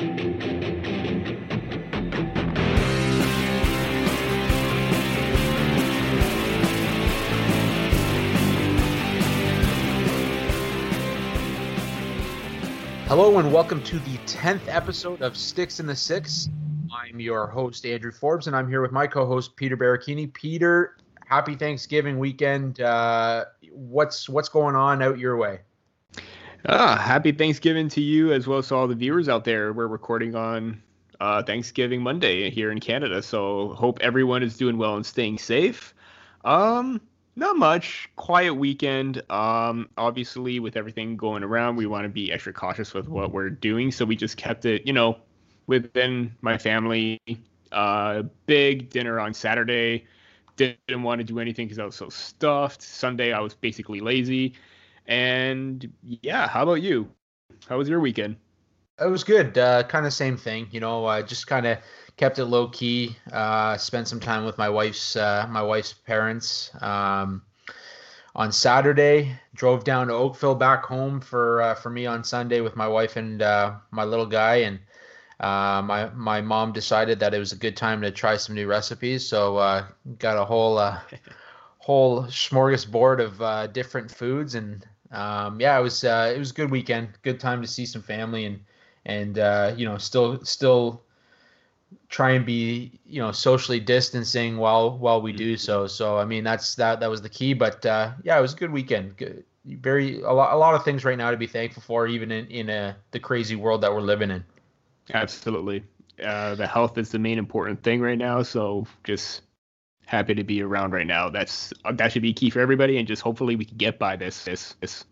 Hello and welcome to the 10th episode of Sticks in the Six. I'm your host, Andrew Forbes, and I'm here with my co host, Peter Barricchini. Peter, happy Thanksgiving weekend. Uh, what's what's going on out your way? Ah, happy Thanksgiving to you as well as all the viewers out there. We're recording on uh, Thanksgiving Monday here in Canada, so hope everyone is doing well and staying safe. Um, not much. Quiet weekend. Um, obviously, with everything going around, we want to be extra cautious with what we're doing. So we just kept it, you know, within my family. Uh, big dinner on Saturday. Didn't want to do anything because I was so stuffed. Sunday, I was basically lazy. And yeah, how about you? How was your weekend? It was good. Uh, kind of same thing. You know, I just kind of kept it low key. Uh, spent some time with my wife's uh, my wife's parents. Um, on Saturday, drove down to Oakville back home for uh, for me on Sunday with my wife and uh, my little guy, and uh, my my mom decided that it was a good time to try some new recipes. So uh, got a whole whole smorgasbord of different foods, and um, yeah, it was uh, it was a good weekend. Good time to see some family and and uh, you know still still try and be you know socially distancing while while we do so. So i mean that's that that was the key. But uh, yeah it was a good weekend. Good, very a lot, a lot of things right now to be thankful for even in in a, the crazy world that we're living in. Absolutely. Uh, the health is the main important thing right now. So just happy to be around right now that's that should be key for everybody and just hopefully we can get by this this this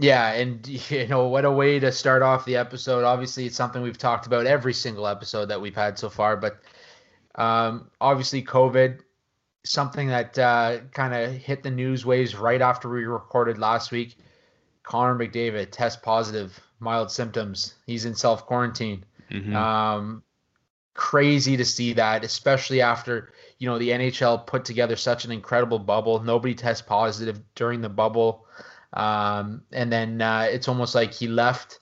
yeah, and you know what a way to start off the episode. Obviously, it's something we've talked about every single episode that we've had so far, but um, obviously, COVID, something that uh, kind of hit the news waves right after we recorded last week. Connor McDavid test positive, mild symptoms. He's in self quarantine. Mm-hmm. Um, crazy to see that, especially after you know the NHL put together such an incredible bubble. Nobody test positive during the bubble. Um, and then uh, it's almost like he left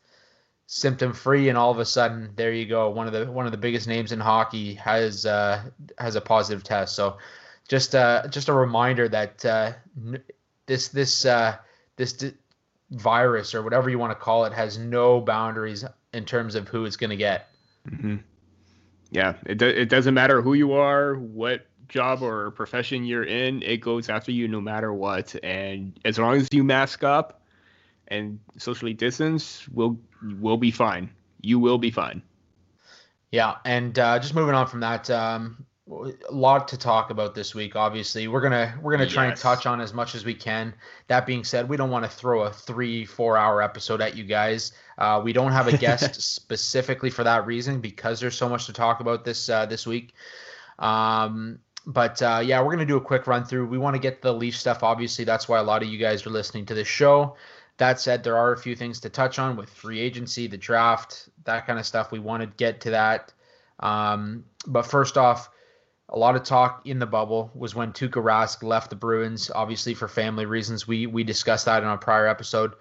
symptom free, and all of a sudden, there you go. One of the one of the biggest names in hockey has uh, has a positive test. So just uh, just a reminder that uh, this this uh, this virus or whatever you want to call it has no boundaries in terms of who it's going to get. Mm-hmm. Yeah, it do- it doesn't matter who you are, what job or profession you're in, it goes after you no matter what. And as long as you mask up and socially distance, we'll we'll be fine. You will be fine. Yeah, and uh, just moving on from that, um, a lot to talk about this week. Obviously, we're gonna we're gonna try yes. and touch on as much as we can. That being said, we don't want to throw a three four hour episode at you guys. Uh, we don't have a guest specifically for that reason because there's so much to talk about this uh, this week. Um, but uh, yeah, we're gonna do a quick run through. We want to get the Leaf stuff. Obviously, that's why a lot of you guys are listening to this show. That said, there are a few things to touch on with free agency, the draft, that kind of stuff. We want to get to that. Um, but first off, a lot of talk in the bubble was when Tuukka Rask left the Bruins, obviously for family reasons. We we discussed that in a prior episode.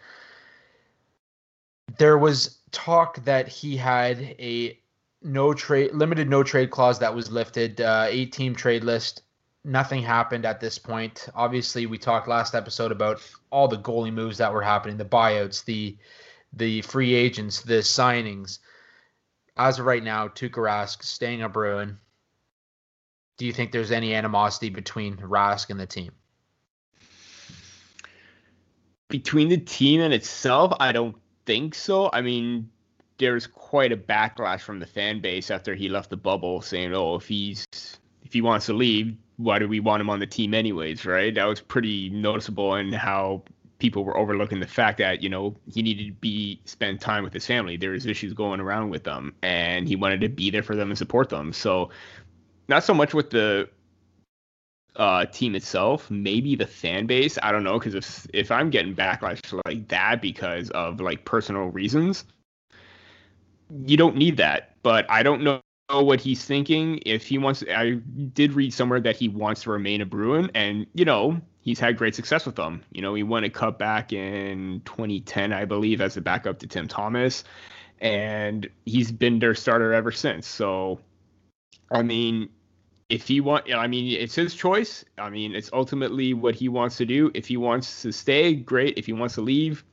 There was talk that he had a no trade limited no trade clause that was lifted, uh, eight team trade list. Nothing happened at this point. Obviously, we talked last episode about all the goalie moves that were happening, the buyouts, the the free agents, the signings. As of right now, Tuukka Rask staying a Bruin. Do you think there's any animosity between Rask and the team? Between the team and itself, I don't think so. I mean, there's quite a backlash from the fan base after he left the bubble, saying, "Oh, if he's if he wants to leave, why do we want him on the team anyways?" Right? That was pretty noticeable in how people were overlooking the fact that you know he needed to be spend time with his family. There was issues going around with them, and he wanted to be there for them and support them. So, not so much with the uh, team itself, maybe the fan base. I don't know because if if I'm getting backlash like that because of like personal reasons, you don't need that. But I don't know what he's thinking. If he wants, I did read somewhere that he wants to remain a Bruin, and you know he's had great success with them. You know he won a cup back in 2010, I believe, as a backup to Tim Thomas, and he's been their starter ever since. So, I mean, if he want, I mean, it's his choice. I mean, it's ultimately what he wants to do. If he wants to stay, great. If he wants to leave,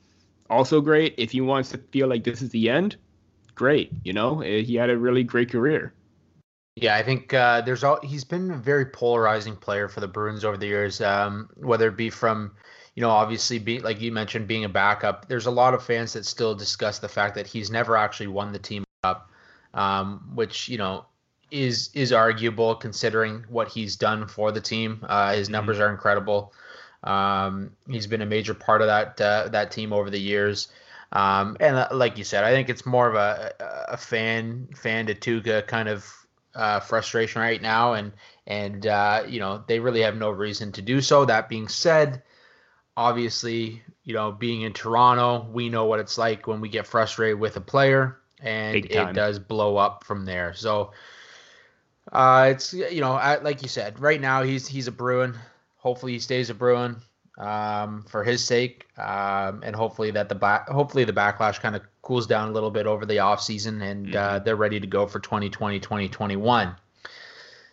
also great. If he wants to feel like this is the end, great. You know, eh, he had a really great career. Yeah, I think uh, there's all he's been a very polarizing player for the Bruins over the years. Um, whether it be from, you know, obviously being like you mentioned, being a backup. There's a lot of fans that still discuss the fact that he's never actually won the team up, um, which you know is is arguable considering what he's done for the team. Uh, his mm-hmm. numbers are incredible. Um, he's been a major part of that uh, that team over the years. Um, and uh, like you said, I think it's more of a, a fan fan to Tuukka kind of uh, frustration right now, and and uh, you know they really have no reason to do so. That being said, obviously, you know being in Toronto, we know what it's like when we get frustrated with a player, and it does blow up from there. So uh, it's you know, like you said, right now he's he's a Bruin. Hopefully he stays a Bruin um, for his sake, um, and hopefully that the back hopefully the backlash kind of cools down a little bit over the off season, and uh, mm-hmm. uh, they're ready to go for 2020 2021.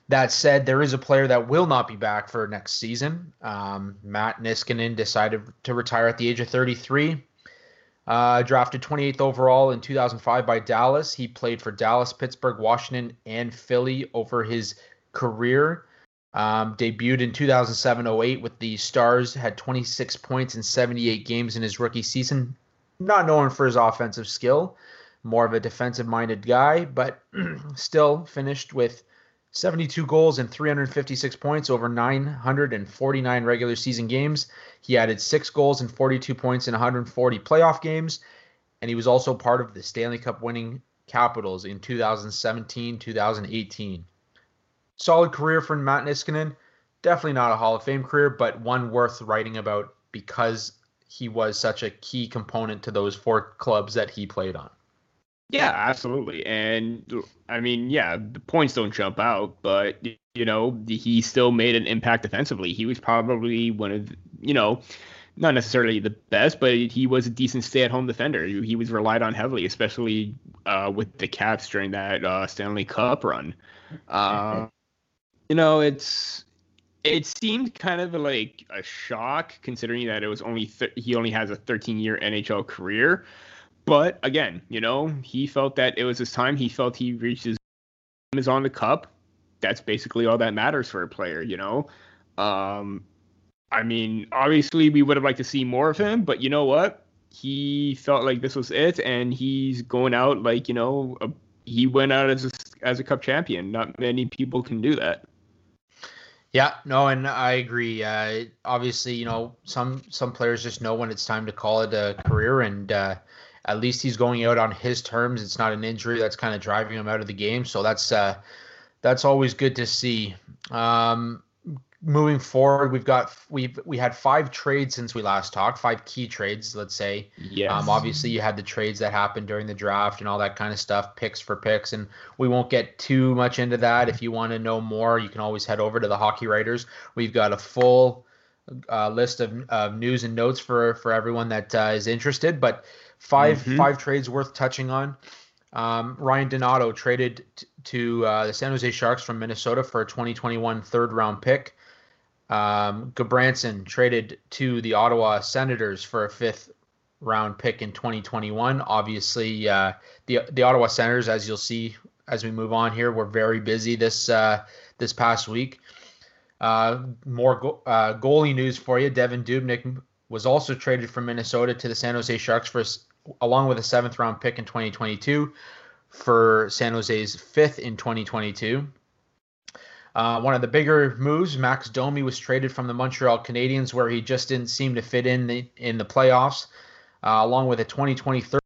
That said, there is a player that will not be back for next season. Um, Matt Niskanen decided to retire at the age of 33. Uh, drafted 28th overall in 2005 by Dallas. He played for Dallas, Pittsburgh, Washington, and Philly over his career. Um, debuted in 2007 08 with the Stars, had 26 points in 78 games in his rookie season. Not known for his offensive skill, more of a defensive minded guy, but still finished with 72 goals and 356 points over 949 regular season games. He added six goals and 42 points in 140 playoff games, and he was also part of the Stanley Cup winning Capitals in 2017 2018. Solid career for Matt Niskanen. Definitely not a Hall of Fame career, but one worth writing about because he was such a key component to those four clubs that he played on. Yeah, absolutely. And I mean, yeah, the points don't jump out, but you know, he still made an impact defensively. He was probably one of, you know, not necessarily the best, but he was a decent stay-at-home defender. He was relied on heavily, especially uh, with the Caps during that uh, Stanley Cup run. Uh, you know, it's it seemed kind of like a shock considering that it was only th- he only has a 13-year NHL career. But again, you know, he felt that it was his time. He felt he reached his is on the cup. That's basically all that matters for a player, you know. Um, I mean, obviously we would have liked to see more of him, but you know what? He felt like this was it, and he's going out like you know, a, he went out as a, as a cup champion. Not many people can do that. Yeah, no, and I agree. Uh, obviously, you know, some some players just know when it's time to call it a career, and uh, at least he's going out on his terms. It's not an injury that's kind of driving him out of the game. So that's uh, that's always good to see. Um, moving forward, we've got we've we had five trades since we last talked, five key trades, let's say. Yes. Um, obviously, you had the trades that happened during the draft and all that kind of stuff, picks for picks, and we won't get too much into that. If you want to know more, you can always head over to the Hockey Writers. We've got a full uh, list of, of news and notes for for everyone that uh, is interested, but 5 mm-hmm. five trades worth touching on. Um, Ryan Donato traded t- to uh, the San Jose Sharks from Minnesota for a 2021 third round pick. Um, Gudbranson traded to the Ottawa Senators for a fifth round pick in 2021. Obviously, uh, the the Ottawa Senators, as you'll see as we move on here, were very busy this uh, this past week. Uh, more go- uh, goalie news for you. Devan Dubnyk was also traded from Minnesota to the San Jose Sharks for along with a seventh round pick in 2022 for San Jose's fifth in 2022. Uh, one of the bigger moves, Max Domi was traded from the Montreal Canadiens, where he just didn't seem to fit in the in the playoffs, uh, along with a 2023,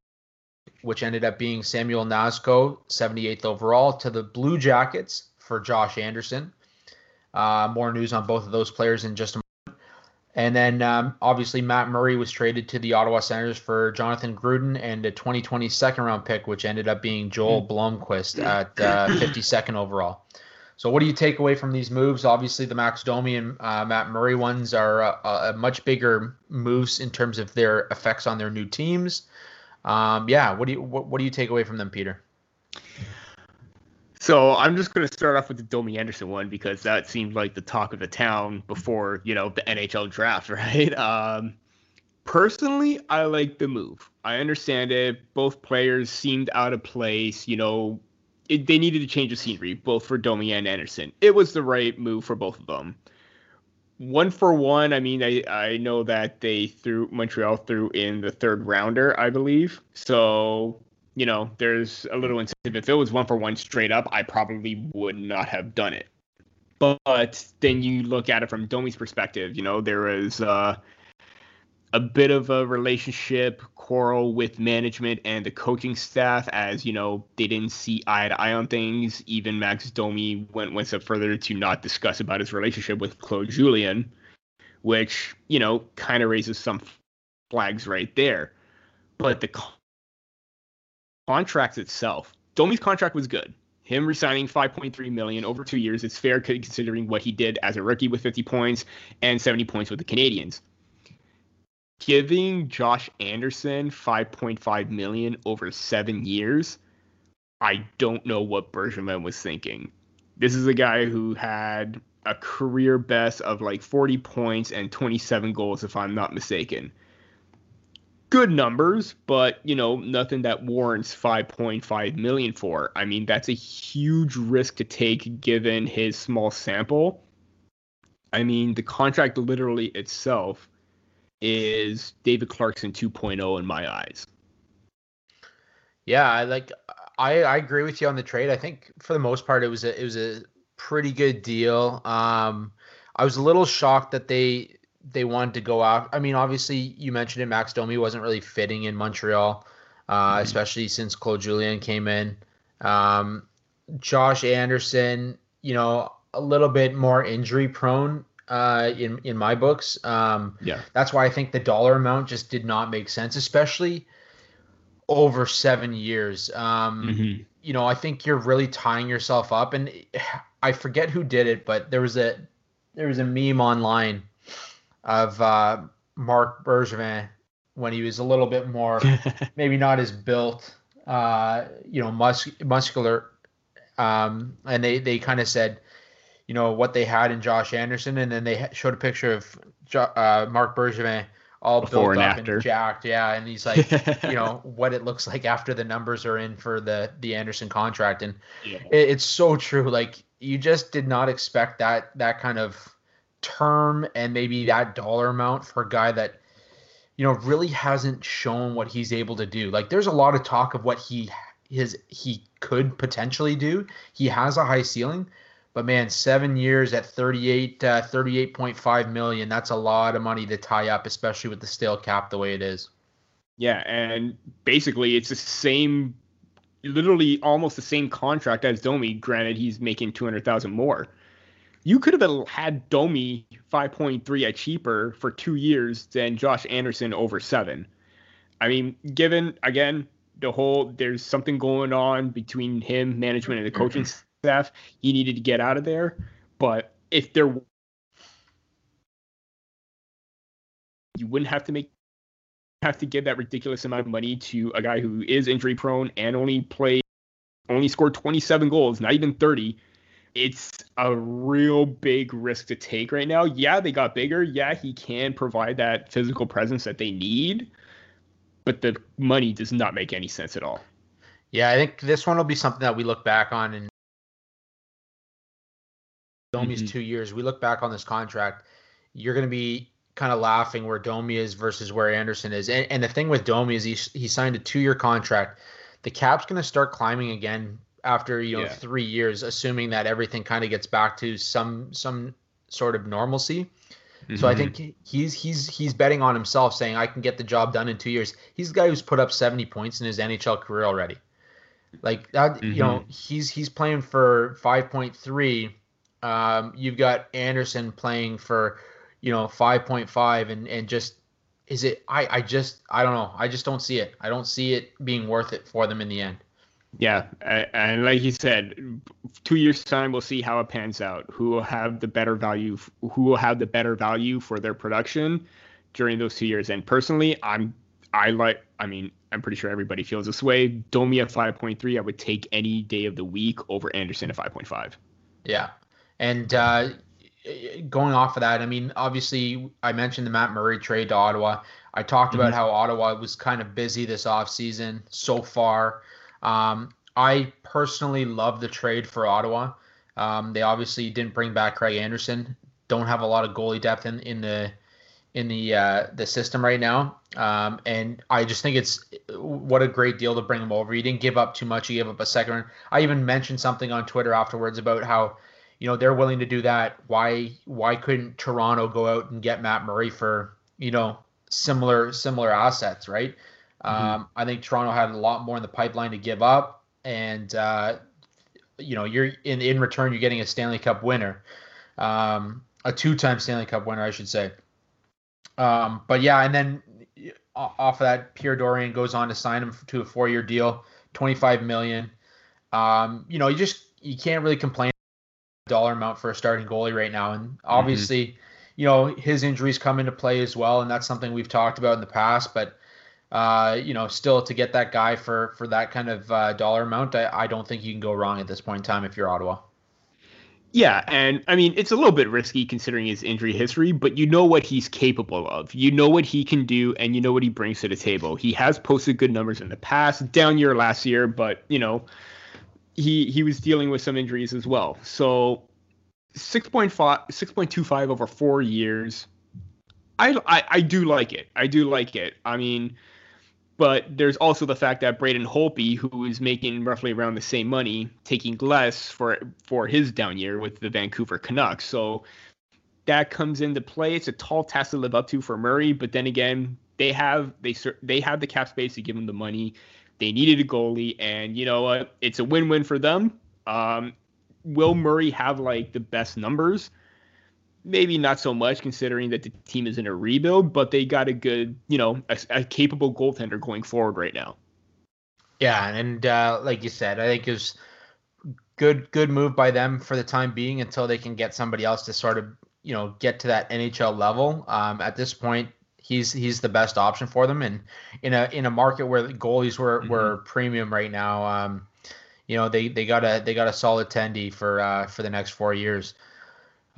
which ended up being Samuel Knazko, 78th overall, to the Blue Jackets for Josh Anderson. Uh, more news on both of those players in just a and then um, obviously Matt Murray was traded to the Ottawa Senators for Jonathan Gruden and a 2020 second round pick, which ended up being Joel Blomqvist at uh, 52nd overall. So what do you take away from these moves? Obviously, the Max Domi and uh, Matt Murray ones are uh, much bigger moves in terms of their effects on their new teams. Um, yeah, what do you what, what do you take away from them, Peter? So I'm just going to start off with the Domi Anderson one because that seemed like the talk of the town before you know the NHL draft, right? Um, personally, I like the move. I understand it. Both players seemed out of place. You know, it, they needed to change the scenery, both for Domi and Anderson. It was the right move for both of them. One for one, I mean, I, I know that they threw Montreal threw in the third rounder, I believe. So you know, there's a little incentive. If it was one for one straight up, I probably would not have done it. But then you look at it from Domi's perspective, you know, there was uh, a bit of a relationship quarrel with management and the coaching staff as, you know, they didn't see eye to eye on things. Even Max Domi went one step further to not discuss about his relationship with Claude Julien, which, you know, kind of raises some flags right there. But the contract itself, Domi's contract was good. Him resigning 5.3 million over two years is fair considering what he did as a rookie with 50 points and 70 points with the Canadiens. Giving Josh Anderson 5.5 million over seven years, I don't know what Bergevin was thinking. This is a guy who had a career best of like 40 points and 27 goals, if I'm not mistaken good numbers, but you know, nothing that warrants 5.5 million for. I mean, that's a huge risk to take given his small sample. I mean, the contract literally itself is David Clarkson 2.0 in my eyes. Yeah, I like I, I agree with you on the trade. I think for the most part it was a it was a pretty good deal. Um I was a little shocked that they they wanted to go out. I mean, obviously, you mentioned it. Max Domi wasn't really fitting in Montreal, uh, mm-hmm. especially since Claude Julien came in. Um, Josh Anderson, you know, a little bit more injury prone uh, in in my books. Um, yeah, that's why I think the dollar amount just did not make sense, especially over seven years. Um, mm-hmm. You know, I think you're really tying yourself up, and I forget who did it, but there was a there was a meme online of uh, Marc Bergevin when he was a little bit more, maybe not as built, uh, you know, mus- muscular. Um, and they, they kind of said, you know, what they had in Josh Anderson, and then they showed a picture of jo- uh, Marc Bergevin all Before built and up after. and jacked, yeah. And he's like, you know, what it looks like after the numbers are in for the the Anderson contract, and yeah. it, it's so true. Like you just did not expect that that kind of term and maybe that dollar amount for a guy that you know really hasn't shown what he's able to do. Like there's a lot of talk of what he his he could potentially do. He has a high ceiling, but man, 7 years at 38 uh, 38.5 million, that's a lot of money to tie up especially with the stale cap the way it is. Yeah, and basically it's the same literally almost the same contract as Domi. Granted, he's making 200,000 more you could have had Domi 5.3 at cheaper for two years than Josh Anderson over seven. I mean, given again the whole there's something going on between him, management, and the coaching mm-hmm. staff, he needed to get out of there. But if there, you wouldn't have to make have to give that ridiculous amount of money to a guy who is injury prone and only played only scored 27 goals, not even 30 it's a real big risk to take right now. Yeah, they got bigger. Yeah, he can provide that physical presence that they need, but the money does not make any sense at all. Yeah, I think this one will be something that we look back on in Domi's mm-hmm. two years. We look back on this contract. You're going to be kind of laughing where Domi is versus where Anderson is. And, and the thing with Domi is he, he signed a two year contract. The cap's going to start climbing again after you know yeah. three years, assuming that everything kind of gets back to some some sort of normalcy. Mm-hmm. So I mm-hmm. think he's he's he's betting on himself, saying I can get the job done in two years. He's the guy who's put up 70 points in his NHL career already. Like that, mm-hmm. you know, mm-hmm. he's he's playing for 5.3. Um, you've got Anderson playing for, you know, 5.5, and and just is it? I I just I don't know. I just don't see it. I don't see it being worth it for them in the end. Yeah, and like you said, two years time we'll see how it pans out. Who will have the better value? Who will have the better value for their production during those two years? And personally, I'm I like. I mean, I'm pretty sure everybody feels this way. Domi at 5.3, I would take any day of the week over Anderson at 5.5. Yeah. And uh, going off of that, I mean, obviously, I mentioned the Matt Murray trade to Ottawa. I talked mm-hmm. about how Ottawa was kind of busy this offseason so far. Um, I personally love the trade for Ottawa. Um, they obviously didn't bring back Craig Anderson. Don't have a lot of goalie depth in, in the in the uh, the system right now. Um, and I just think it's what a great deal to bring him over. You didn't give up too much. You gave up a second. I even mentioned something on Twitter afterwards about how you know they're willing to do that. Why why couldn't Toronto go out and get Matt Murray for you know similar similar assets, right? Mm-hmm. Um, I think Toronto had a lot more in the pipeline to give up, and uh, you know you're in in return you're getting a Stanley Cup winner, um, a two-time Stanley Cup winner, I should say. Um, but yeah, and then off of that, Pierre Dorion goes on to sign him to a four-year deal, 25 million. Um, you know, you just you can't really complain dollar amount for a starting goalie right now, and mm-hmm. obviously, mm-hmm. you know his injuries come into play as well, and that's something we've talked about in the past. But uh, you know, still to get that guy for for that kind of uh, dollar amount, I, I don't think you can go wrong at this point in time if you're Ottawa. Yeah, and I mean it's a little bit risky considering his injury history, but you know what he's capable of. You know what he can do, and you know what he brings to the table. He has posted good numbers in the past, down year last year, but you know he he was dealing with some injuries as well. So 6.5 6.25 over 4 years. I, I I do like it. I do like it. I mean, but there's also the fact that Braden Holtby, who is making roughly around the same money, taking less for for his down year with the Vancouver Canucks. So that comes into play. It's a tall task to live up to for Murray, but then again, they have they they have the cap space to give him the money. They needed a goalie, and you know what? It's a win-win for them. Um, will Murray have like the best numbers? Maybe not so much considering that the team is in a rebuild, but they got a good, you know, a, a capable goaltender going forward right now. Yeah, and uh, like you said, I think it was good good move by them for the time being until they can get somebody else to sort of you know get to that NHL level. Um, at this point, he's he's the best option for them, and in a in a market where the goalies were mm-hmm. were premium right now, um, you know they they got a they got a solid tendy for uh, for the next four years.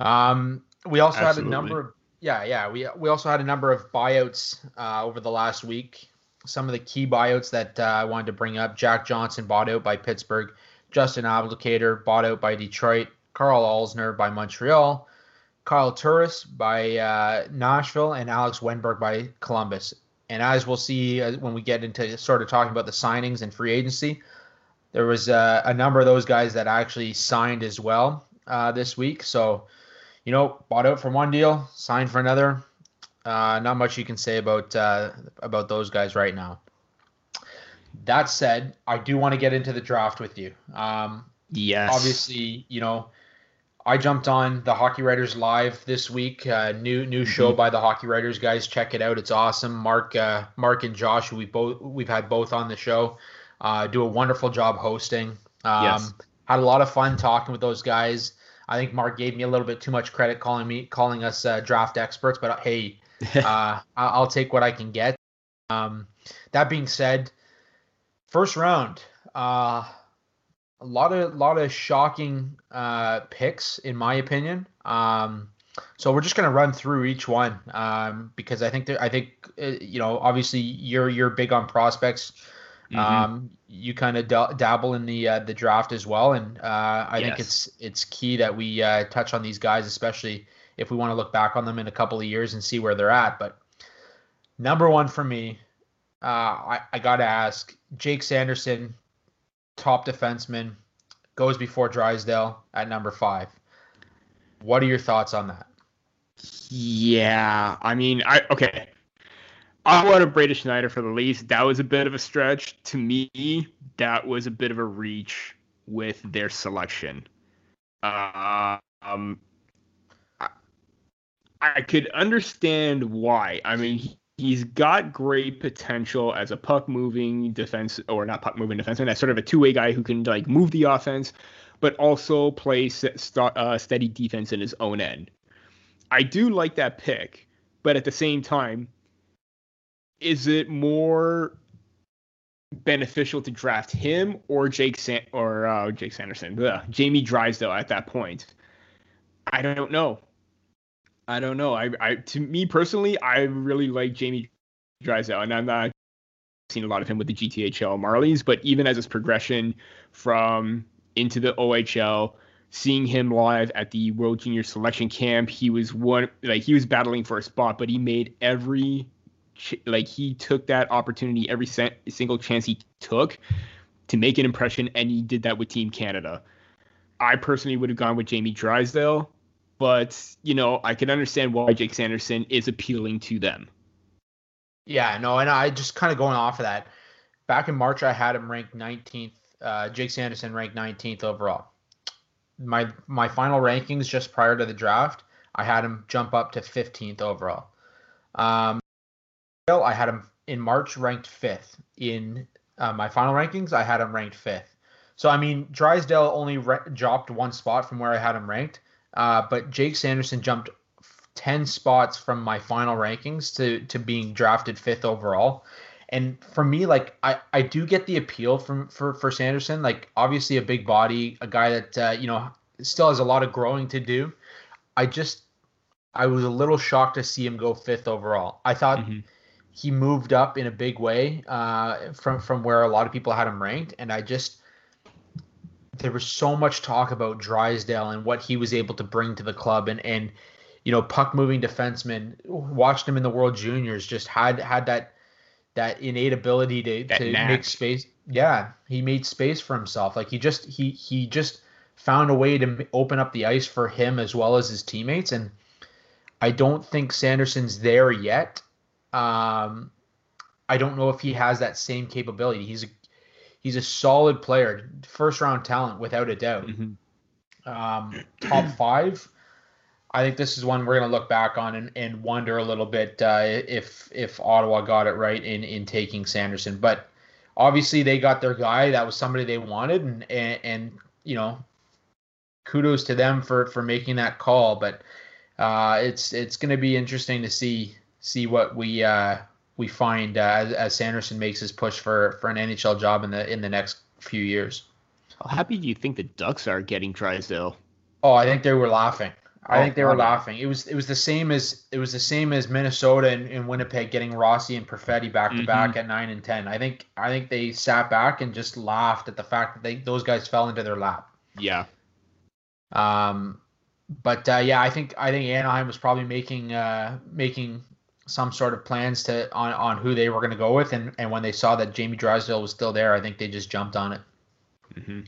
Um, we also Absolutely. had a number of yeah, yeah. We we also had a number of buyouts uh, over the last week. Some of the key buyouts that uh, I wanted to bring up: Jack Johnson bought out by Pittsburgh, Justin Abdelkader bought out by Detroit, Carl Alzner by Montreal, Kyle Turris by uh, Nashville, and Alex Wennberg by Columbus. And as we'll see uh, when we get into sort of talking about the signings and free agency, there was uh, a number of those guys that actually signed as well uh, this week. So you know, bought out for one deal, signed for another. Uh, not much you can say about uh, about those guys right now. That said, I do want to get into the draft with you. Um, yes. Obviously, you know, I jumped on the Hockey Writers Live this week. Uh, new new mm-hmm. show by the Hockey Writers guys. Check it out. It's awesome. Mark uh, Mark and Josh, we both we've had both on the show. Uh, do a wonderful job hosting. Um, yes. Had a lot of fun talking with those guys. I think Mark gave me a little bit too much credit calling me calling us uh, draft experts, but uh, hey, uh, I'll take what I can get. Um, that being said, first round, uh, a lot of lot of shocking uh, picks in my opinion. Um, so we're just gonna run through each one um, because I think that I think uh, you know obviously you're you're big on prospects. Mm-hmm. Um, you kind of d- dabble in the uh, the draft as well, and uh, I yes. think it's it's key that we uh, touch on these guys, especially if we want to look back on them in a couple of years and see where they're at. But number one for me, uh, I, I got to ask Jake Sanderson, top defenseman, goes before Drysdale at number five. What are your thoughts on that? Yeah, I mean, I okay. I wanted Braden Schneider for the Leafs. That was a bit of a stretch. To me, that was a bit of a reach with their selection. Um, I, I could understand why. I mean, he, he's got great potential as a puck moving defense, or not puck moving defenseman, as sort of a two way guy who can like move the offense, but also play st- uh, steady defense in his own end. I do like that pick, but at the same time, is it more beneficial to draft him or Jake San- or uh, Jake Sanderson, Ugh, Jamie Drysdale at that point. I don't know. I don't know. I, I to me personally, I really like Jamie Drysdale, and I'm not seen a lot of him with the GTHL Marlies, but even as his progression from into the OHL, seeing him live at the World Junior Selection Camp, he was one like he was battling for a spot, but he made every like he took that opportunity every single chance he took to make an impression, and he did that with Team Canada. I personally would have gone with Jamie Drysdale, but you know I can understand why Jake Sanderson is appealing to them. Yeah, no, and I just kind of going off of that. Back in March, I had him ranked 19th. Uh, Jake Sanderson ranked 19th overall. My my final rankings just prior to the draft, I had him jump up to 15th overall. Um, I had him in March ranked fifth. In uh, my final rankings, I had him ranked fifth. So I mean, Drysdale only re- dropped one spot from where I had him ranked, uh, but Jake Sanderson jumped ten spots from my final rankings to to being drafted fifth overall. And for me, like I, I do get the appeal from for for Sanderson. Like obviously a big body, a guy that uh, you know still has a lot of growing to do. I just I was a little shocked to see him go fifth overall. I thought. Mm-hmm he moved up in a big way uh, from from where a lot of people had him ranked, and I just there was so much talk about Drysdale and what he was able to bring to the club, and and you know puck moving defenseman. Watched him in the World Juniors, just had had that that innate ability to that to make space. Yeah, he made space for himself. Like he just he he just found a way to open up the ice for him as well as his teammates, and I don't think Sanderson's there yet um, I don't know if he has that same capability. He's a he's a solid player, first round talent without a doubt. Mm-hmm. Um, top five. I think this is one we're going to look back on and, and wonder a little bit uh, if if Ottawa got it right in in taking Sanderson. But obviously they got their guy. That was somebody they wanted, and and, and you know, kudos to them for for making that call. But uh, it's it's going to be interesting to see see what we uh, we find uh, as, as Sanderson makes his push for for an NHL job in the in the next few years. How happy do you think the Ducks are getting Drysdale? Oh, I think they were laughing. I oh, think they were laughing. It was it was the same as it was the same as Minnesota and, and Winnipeg getting Rossi and Perfetti back to back mm-hmm. at nine and ten. I think I think they sat back and just laughed at the fact that they those guys fell into their lap. Yeah. Um, but uh, yeah, I think I think Anaheim was probably making uh, making some sort of plans to on, on who they were going to go with, and, and when they saw that Jamie Drysdale was still there, I think they just jumped on it. Mm-hmm.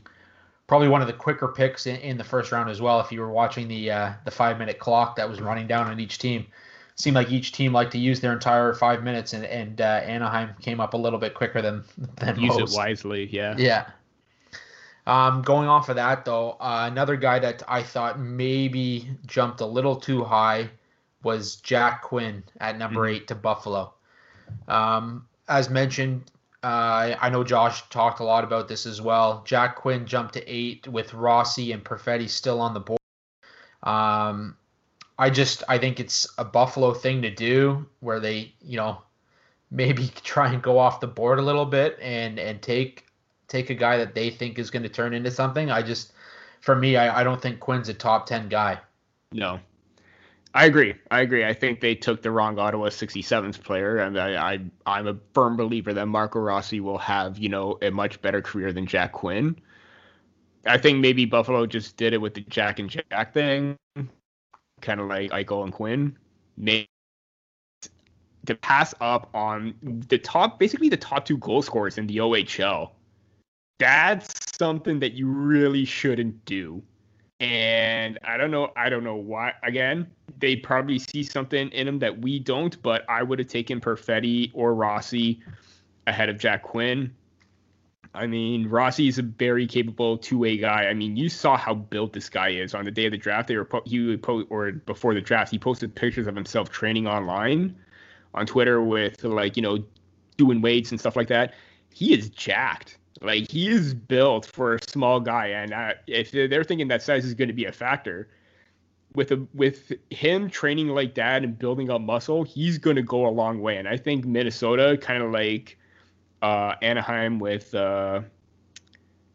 Probably one of the quicker picks in, in the first round as well. If you were watching the uh, the five minute clock that was running down on each team, it seemed like each team liked to use their entire five minutes, and and uh, Anaheim came up a little bit quicker than than use most. it wisely. Yeah. Yeah. Um, going off of that though, uh, another guy that I thought maybe jumped a little too high was Jack Quinn at number mm-hmm. eight to Buffalo. Um, as mentioned, uh, I know Josh talked a lot about this as well. Jack Quinn jumped to eight with Rossi and Perfetti still on the board. Um, I just I think it's a Buffalo thing to do where they you know maybe try and go off the board a little bit and and take take a guy that they think is going to turn into something. I just for me I, I don't think Quinn's a top ten guy. No, I agree. I agree. I think they took the wrong Ottawa 67's player, and I, I am a firm believer that Marco Rossi will have you know a much better career than Jack Quinn. I think maybe Buffalo just did it with the Jack and Jack thing, kind of like Eichel and Quinn. Maybe to pass up on the top, basically the top two goal scorers in the OHL. That's something that you really shouldn't do and I don't know. I don't know why. Again, they probably see something in him that we don't. But I would have taken Perfetti or Rossi ahead of Jack Quinn. I mean, Rossi is a very capable two-way guy. I mean, you saw how built this guy is on the day of the draft. They were po- he would po- or before the draft, he posted pictures of himself training online on Twitter with like you know doing weights and stuff like that. He is jacked. Like he is built for a small guy, and uh, if they're thinking that size is going to be a factor, with a with him training like that and building up muscle, he's going to go a long way. And I think Minnesota kind of like uh, Anaheim with uh,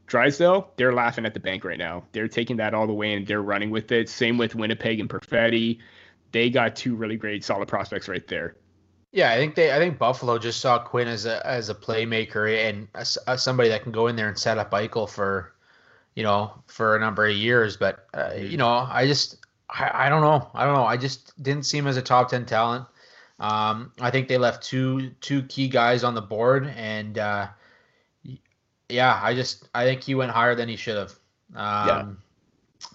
Drysdale, they're laughing at the bank right now. They're taking that all the way and they're running with it. Same with Winnipeg and Perfetti. They got two really great, solid prospects right there. Yeah, I think they. I think Buffalo just saw Quinn as a as a playmaker and as, as somebody that can go in there and set up Eichel for, you know, for a number of years. But uh, mm-hmm. you know, I just I, I don't know. I don't know. I just didn't see him as a top ten talent. Um, I think they left two two key guys on the board, and uh, yeah, I just I think he went higher than he should have. Um, yeah.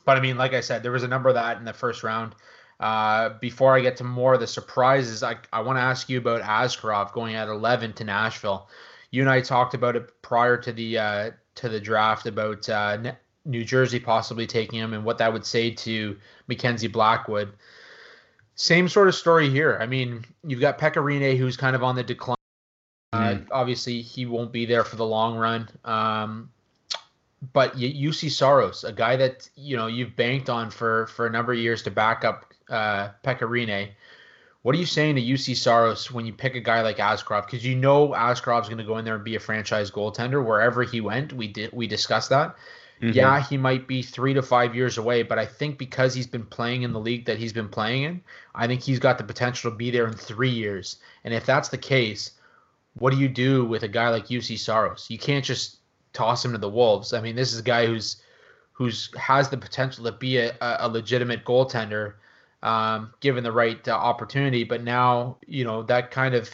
But I mean, like I said, there was a number of that in the first round. Uh, before I get to more of the surprises, I, I want to ask you about Askarov going at 11 to Nashville. You and I talked about it prior to the uh, to the draft about uh, New Jersey possibly taking him and what that would say to Mackenzie Blackwood. Same sort of story here. I mean, you've got Pekka Rinne who's kind of on the decline. Uh, mm. Obviously, he won't be there for the long run. Um, but Juuse Saros, a guy that you know you've banked on for for a number of years to back up uh, Pekka Rinne. What are you saying to Juuse Saros when you pick a guy like Askarov? Because you know Askarov's going to go in there and be a franchise goaltender wherever he went. We did we discussed that. Mm-hmm. Yeah, he might be three to five years away, but I think because he's been playing in the league that he's been playing in, I think he's got the potential to be there in three years. And if that's the case, what do you do with a guy like Juuse Saros? You can't just toss him to the wolves. I mean, this is a guy who's who's has the potential to be a, a legitimate goaltender, um, given the right uh, opportunity. But now, you know, that kind of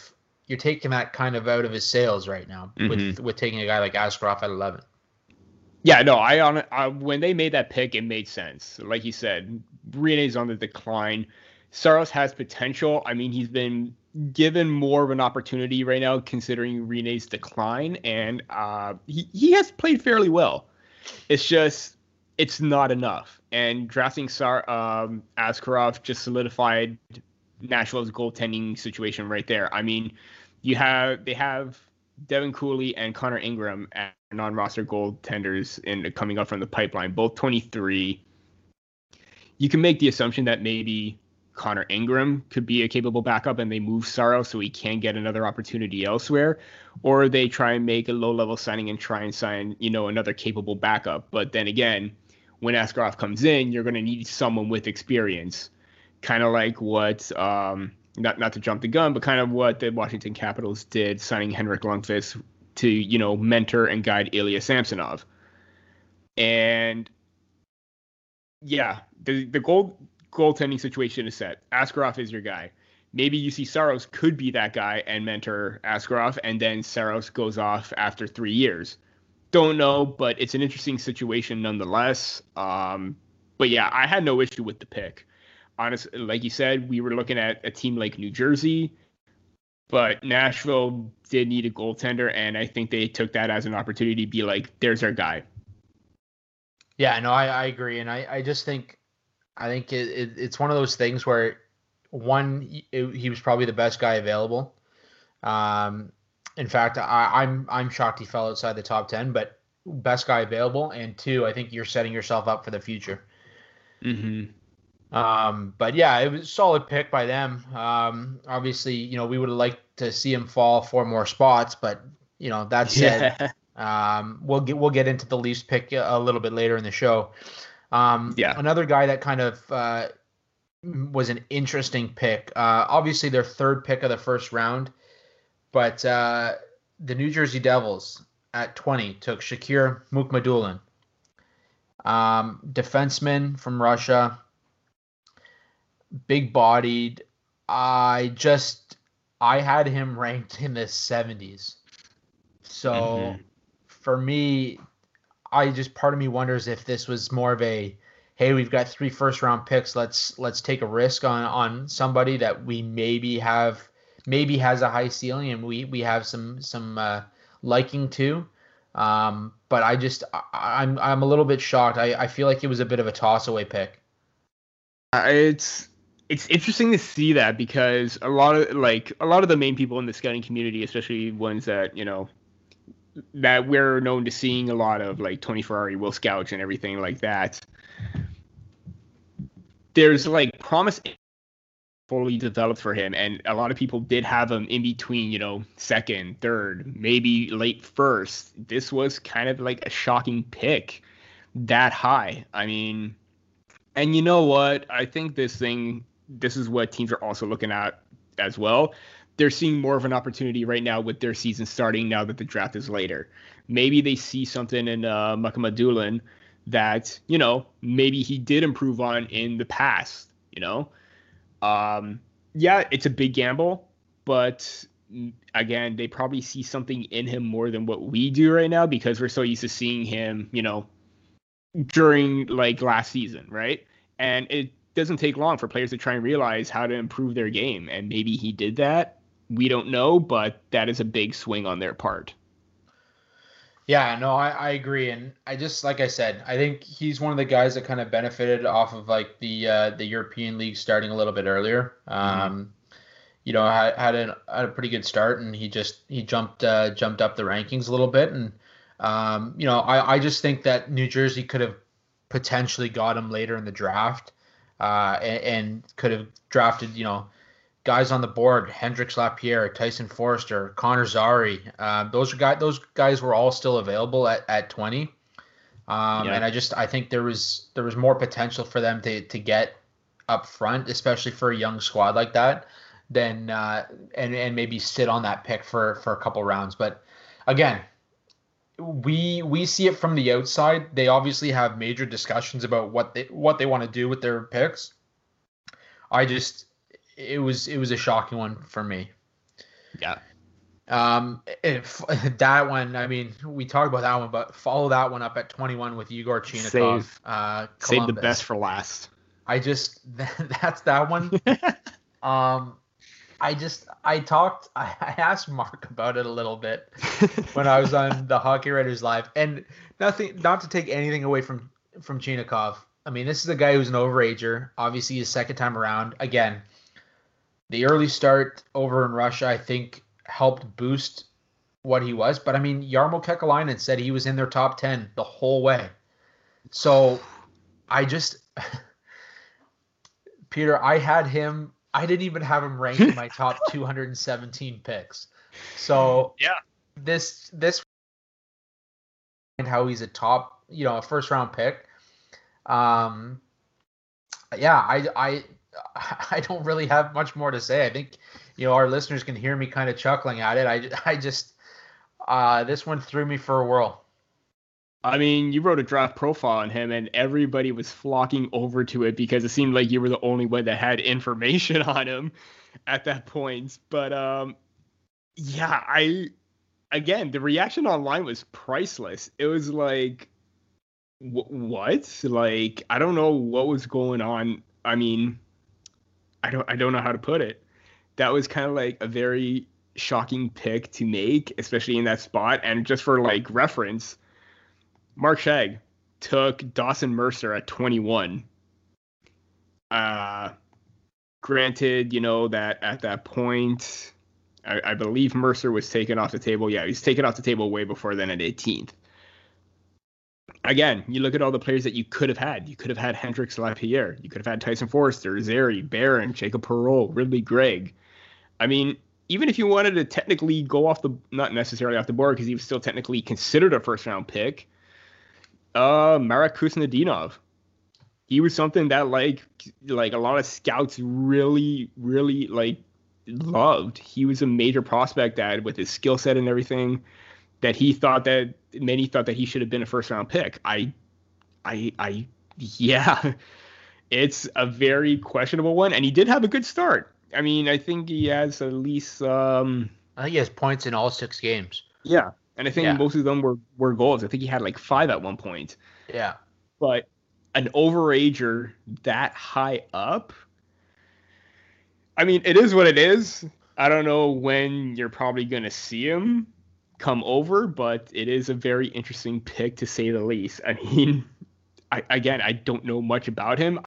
you're taking that kind of out of his sails right now mm-hmm. with with taking a guy like Askarov at 11. Yeah, no, I on when they made that pick, it made sense. Like you said, Rinne's on the decline. Saros has potential. I mean, he's been given more of an opportunity right now, considering Rinne's decline, and uh, he he has played fairly well. It's just it's not enough. And drafting Sar um, Askarov just solidified Nashville's goaltending situation right there. I mean, you have they have Devin Cooley and Connor Ingram at non-roster goaltenders in coming up from the pipeline, both 23. You can make the assumption that maybe Connor Ingram could be a capable backup and they move Saros so he can get another opportunity elsewhere, or they try and make a low-level signing and try and sign, you know, another capable backup. But then again, when Askarov comes in, you're going to need someone with experience, kind of like what um, not not to jump the gun, but kind of what the Washington Capitals did signing Henrik Lundqvist to you know mentor and guide Ilya Samsonov. And yeah, the the goal goaltending situation is set. Askarov is your guy. Maybe Juuse Saros could be that guy and mentor Askarov, and then Saros goes off after three years. Don't know, but it's an interesting situation nonetheless. Um, but yeah, I had no issue with the pick honestly, like you said, we were looking at a team like New Jersey, but Nashville did need a goaltender, and I think they took that as an opportunity to be like, "There's our guy." Yeah, no, I, I agree, and I, I just think, I think it, it, it's one of those things where, one, it, he was probably the best guy available. Um, in fact, I, I'm I'm shocked he fell outside the top ten, but best guy available, and two, I think you're setting yourself up for the future. Mm-hmm. Um, but yeah, it was a solid pick by them. Um, obviously, you know, we would have liked to see him fall four more spots, but you know, that said, yeah. um, we'll get we'll get into the Leafs pick a little bit later in the show. Um, yeah, another guy that kind of uh, was an interesting pick. Uh, obviously, their third pick of the first round, but uh, the New Jersey Devils at 20 took Shakir Mukhamadullin, um, defenseman from Russia big bodied. I just I had him ranked in the 70s. So mm-hmm. for me, I just part of me wonders if this was more of a hey, we've got three first round picks. Let's let's take a risk on on somebody that we maybe have maybe has a high ceiling and we we have some some uh, liking to. Um, but I just I, am I'm, I'm a little bit shocked. I, I feel like it was a bit of a toss away pick. Uh, it's it's interesting to see that because a lot of like a lot of the main people in the scouting community, especially ones that you know that we're known to seeing a lot of, like Tony Ferrari, Will Scouch, and everything like that. There's like promise fully developed for him. And a lot of people did have him in between, you know, second, third, maybe late first. This was kind of like a shocking pick that high. I mean, and you know what? I think this thing, this is what teams are also looking at as well. They're seeing more of an opportunity right now with their season starting now that the draft is later. Maybe they see something in uh, Mukhamadullin that, you know, maybe he did improve on in the past, you know? Um, yeah, it's a big gamble, but again, they probably see something in him more than what we do right now because we're so used to seeing him, you know, during like last season, right? And it doesn't take long for players to try and realize how to improve their game. And maybe he did that. We don't know, but that is a big swing on their part. Yeah, no, I, I agree, and I just like I said, I think he's one of the guys that kind of benefited off of like the uh, the European League starting a little bit earlier. Mm-hmm. Um, you know, had had, an, had a pretty good start, and he just he jumped uh, jumped up the rankings a little bit, and um, you know, I I just think that New Jersey could have potentially got him later in the draft, uh, and, and could have drafted you know guys on the board: Hendrix Lapierre, Tyson Foerster, Connor Zary. Uh, those are guys. Those guys were all still available at, at 20. Um, yeah. And I just I think there was there was more potential for them to to get up front, especially for a young squad like that, than uh, and and maybe sit on that pick for for a couple rounds. But again, we we see it from the outside. They obviously have major discussions about what they what they want to do with their picks. I just it was it was a shocking one for me. Yeah. Um, if that one, I mean, we talked about that one, but follow that one up at 21 with Igor Chinakhov. Save, uh, save the best for last. I just that's that one. um, I just I talked I, asked Mark about it a little bit when I was on the Hockey Writers Live, and nothing not to take anything away from from Chinakhov. I mean, this is a guy who's an overager. Obviously, his second time around. Again, the early start over in Russia, I think, helped boost what he was. But I mean, Jarmo Kekalainen said he was in their top 10 the whole way. So I just, Peter, I had him, I didn't even have him ranked in my top 217 picks. So yeah, this, this, and how he's a top, you know, a first round pick. Um, yeah, I, I, I don't really have much more to say. I think you know our listeners can hear me kind of chuckling at it. I I just uh, this one threw me for a whirl. I mean, you wrote a draft profile on him, and everybody was flocking over to it because it seemed like you were the only one that had information on him at that point. But um, yeah, I again the reaction online was priceless. It was like, what? Like I don't know what was going on. I mean, I don't I don't know how to put it. That was kind of like a very shocking pick to make, especially in that spot. And just for like reference, Mark Shag took Dawson Mercer at 21. Uh, granted, you know that at that point, I, I believe Mercer was taken off the table. Yeah, he's taken off the table way before then at 18th again, you look at all the players that you could have had. You could have had Hendrix Lapierre. You could have had Tyson Foerster, Zary, Barron, Jacob Perreault, Ridley Greig. I mean, even if you wanted to technically go off the, not necessarily off the board because he was still technically considered a first round pick, uh, Marek Khusnutdinov. He was something that like like a lot of scouts really really like loved. He was a major prospect that with his skill set and everything that he thought that many thought that he should have been a first round pick. I, I, I, yeah, it's a very questionable one, and he did have a good start. I mean, I think he has at least. Um, I think he has points in all six games. Yeah, and I think yeah. most of them were were goals. I think he had like five at one point. Yeah, but an overager that high up. I mean, it is what it is. I don't know when you're probably going to see him come over, but it is a very interesting pick to say the least. I mean, I, again, I don't know much about him.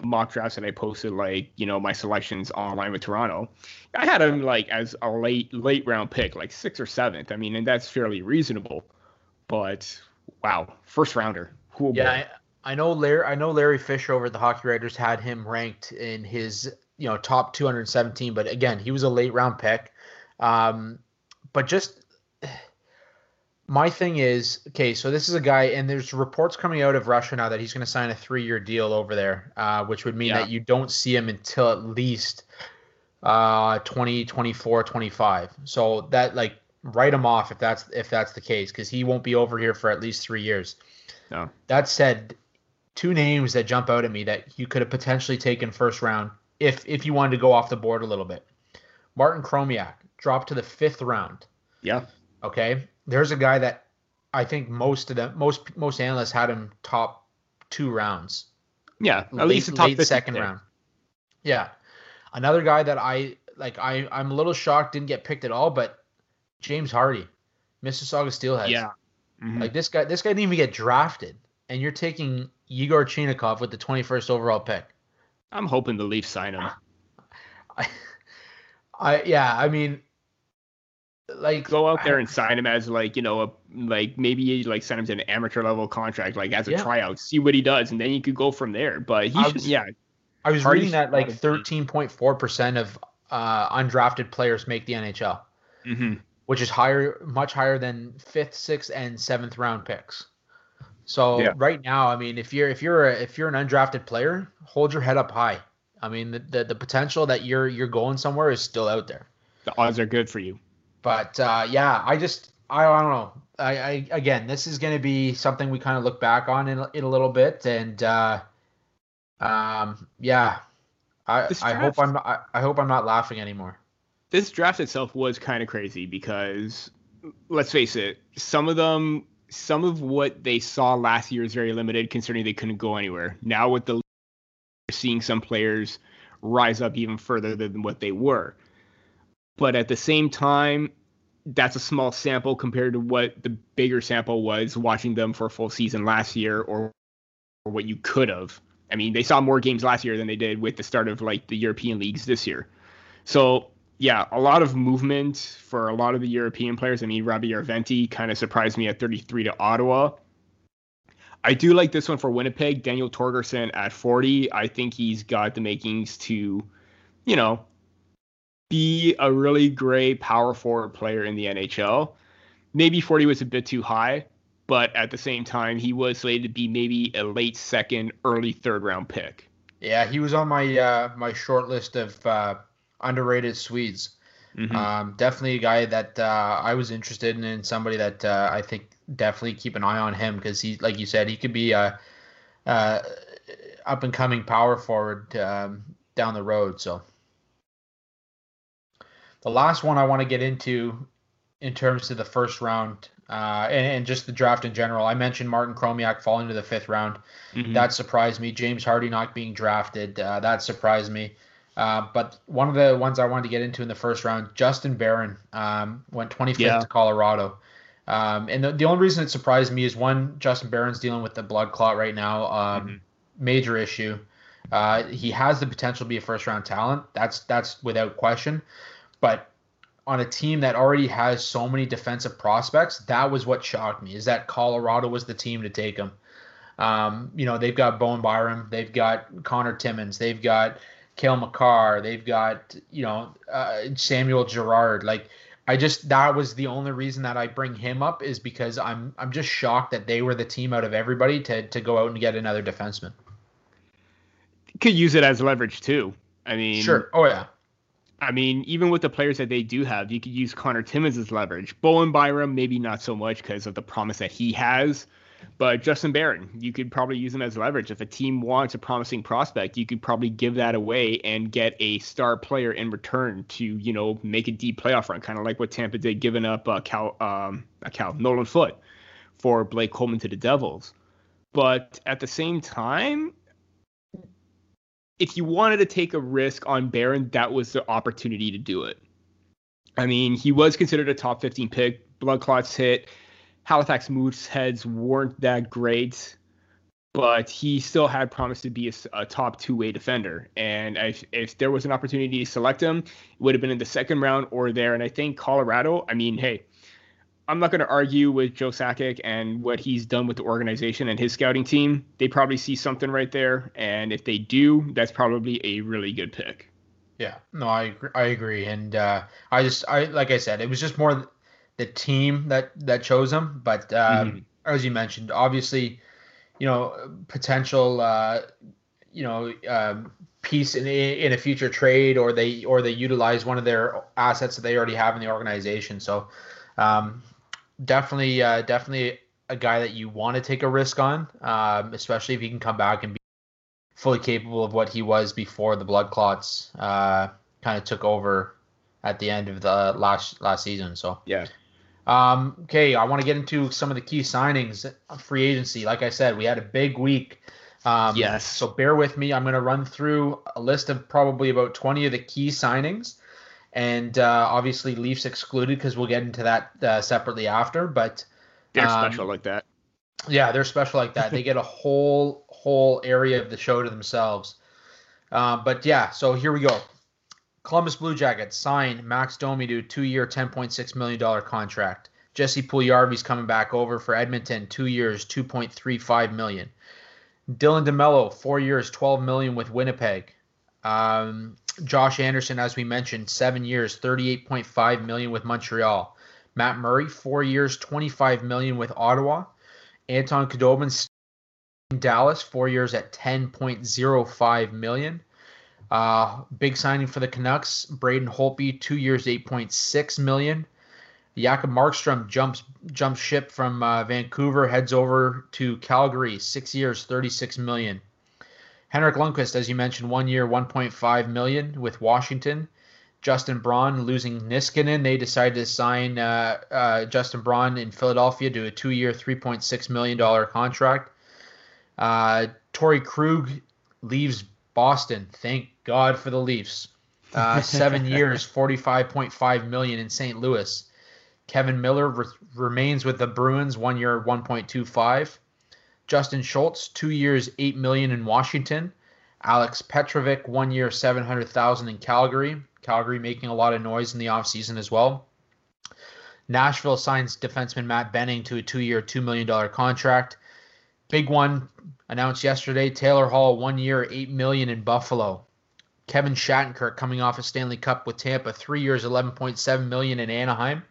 Like mock drafts that I posted, like you know my selections online with Toronto, I had him like as a late late round pick, like sixth or seventh. I mean, and that's fairly reasonable. But wow, first rounder. Cool. Yeah, I know Larry. I know Larry Fisher over at the Hockey Writers had him ranked in his you know top 217, but again, he was a late round pick. Um, but just my thing is okay. So this is a guy, and there's reports coming out of Russia now that he's going to sign a three year deal over there, uh, which would mean Yeah. that you don't see him until at least uh 2024 25 so that like write him off if that's if that's the case because he won't be over here for at least three years No. that said two names that jump out at me that you could have potentially taken first round if if you wanted to go off the board a little bit martin chromiak dropped to the fifth round Yeah. okay there's a guy that i think most of them most most analysts had him top two rounds Yeah. At late, least the top late 50 second pick. round. Yeah, another guy that I like. I I'm a little shocked didn't get picked at all, but James Hardie, Mississauga Steelheads. Yeah. Mhm. like this guy. This guy didn't even get drafted, and you're taking Igor Chinakhov with the 21st overall pick. I'm hoping the Leafs sign him. I, I yeah. I mean, like Go out there and sign him as like you know a like maybe like sign him to an amateur level contract like as a Yeah. tryout, see what he does, and then you could go from there. But he I should, was- yeah, I was reading that like 13.4 percent of uh, undrafted players make the NHL. hmm which is higher, much higher than fifth, sixth, and seventh round picks. So Yeah. right now, I mean, if you're if you're a, if you're an undrafted player, hold your head up high. I mean, the, the the potential that you're you're going somewhere is still out there. the odds are good for you. But uh, yeah, I just I, I don't know. I, I again, this is going to be something we kind of look back on in, a- in a little bit, and uh, um, yeah, I This I hope I'm not, I, I hope I'm not laughing anymore. This draft itself was kind of crazy because let's face it, some of them, some of what they saw last year is very limited, considering they couldn't go anywhere. Now with the seeing some players rise up even further than what they were. But at the same time, that's a small sample compared to what the bigger sample was watching them for a full season last year or, or what you could have. I mean, they saw more games last year than they did with the start of like the European leagues this year. So yeah, a lot of movement for a lot of the European players. I mean, Roby Järventie kind of surprised me at 33 to Ottawa. I do like this one for Winnipeg. Daniel Torgersson at 40. I think he's got the makings to, you know, be a really great power forward player in the NHL. Maybe 40 was a bit too high, but at the same time, he was slated to be maybe a late second, early third round pick. Yeah, he was on my uh, my short list of uh, underrated Swedes. Mhm. Um, definitely a guy that uh, I was interested in, and somebody that uh, I think definitely keep an eye on him because he, like you said, he could be a, uh up and coming power forward um, down the road. So the last one I want to get into in terms of the first round uh, and, and just the draft in general. I mentioned Martin Chromiak falling to the fifth round. Mhm. That surprised me. James Hardie not being drafted. Uh, that surprised me. Uh, but one of the ones I wanted to get into in the first round, Justin Barron um, went 25th Yeah. to Colorado. Um, and the, the only reason it surprised me is one, Justin Barron's dealing with the blood clot right now, um, Mhm. major issue. Uh, he has the potential to be a first round talent. That's that's without question. But on a team that already has so many defensive prospects, that was what shocked me. Is that Colorado was the team to take him. Um, you know, they've got Bowen Byram, they've got Connor Timmins, they've got Cale Makar, they've got you know uh, Samuel Girard. Like, I just that was the only reason that I bring him up is because I'm I'm just shocked that they were the team out of everybody to to go out and get another defenseman. Could use it as leverage too. I mean, Sure. Oh yeah. I mean, even with the players that they do have, you could use Connor Timmins as leverage. Bowen Byram, maybe not so much because of the promise that he has. But Justin Barron, you could probably use him as leverage. If a team wants a promising prospect, you could probably give that away and get a star player in return to, you know, make a deep playoff run, kind of like what Tampa did, giving up uh, Cal, um, not Cal, Nolan Foote for Blake Coleman to the Devils. But at the same time, if you wanted to take a risk on Barron, that was the opportunity to do it. I mean, he was considered a top 15 pick. Blood clots hit. Halifax Mooseheads weren't that great, but he still had promised to be a, a top two way defender. And if, if there was an opportunity to select him, it would have been in the second round or there. And I think Colorado, I mean, hey, I'm not going to argue with Joe Sakic and what he's done with the organization and his scouting team. They probably see something right there, and if they do, that's probably a really good pick. Yeah, no, I agree, I agree, and uh, I just I like I said, it was just more the team that that chose him, but um, mm-hmm. as you mentioned, obviously, you know, potential, uh, you know, um, piece in in a future trade, or they or they utilize one of their assets that they already have in the organization. So. Um, definitely, uh, definitely a guy that you want to take a risk on, um, especially if he can come back and be fully capable of what he was before the blood clots uh, kind of took over at the end of the last last season. So yeah. Um, okay, I want to get into some of the key signings, free agency. Like I said, we had a big week. Um, yes. So bear with me. I'm going to run through a list of probably about 20 of the key signings and uh, obviously Leafs excluded because we'll get into that uh, separately after. But they're um, special like that. Yeah, they're special like that. they get a whole whole area of the show to themselves. Uh, but yeah, so here we go. Columbus Blue Jackets sign Max Domi to a two-year, $10.6 million contract. Jesse Puljujarvi's coming back over for Edmonton, two years, 2.35 million. Dylan DeMelo, four years, 12 million with Winnipeg. Um, Josh Anderson, as we mentioned, seven years, 38.5 million with Montreal. Matt Murray, four years, 25 million with Ottawa. Anton Khudobin in Dallas, four years at 10.05 million. Uh, big signing for the Canucks. Braden Holtby, two years, 8.6 million. Jacob Markstrom jumps jumps ship from uh, Vancouver, heads over to Calgary, six years, 36 million. Henrik Lundqvist, as you mentioned, one year, 1.5 million with Washington. Justin Braun losing Niskanen, they decided to sign uh, uh, Justin Braun in Philadelphia to a two-year, 3.6 million dollar contract. Uh, Krug leaves Boston. Thank God for the Leafs. Uh, seven years, 45.5 million in St. Louis. Kevan Miller re- remains with the Bruins, one year, 1.25. Justin Schultz, two years, eight million in Washington. Alex Petrovic, one year, seven hundred thousand in Calgary. Calgary making a lot of noise in the offseason as well. Nashville signs defenseman Matt Benning to a two-year, two million dollar contract. Big one announced yesterday: Taylor Hall, one year, eight million in Buffalo. Kevin Shattenkirk coming off a Stanley Cup with Tampa, three years, eleven point seven million in Anaheim.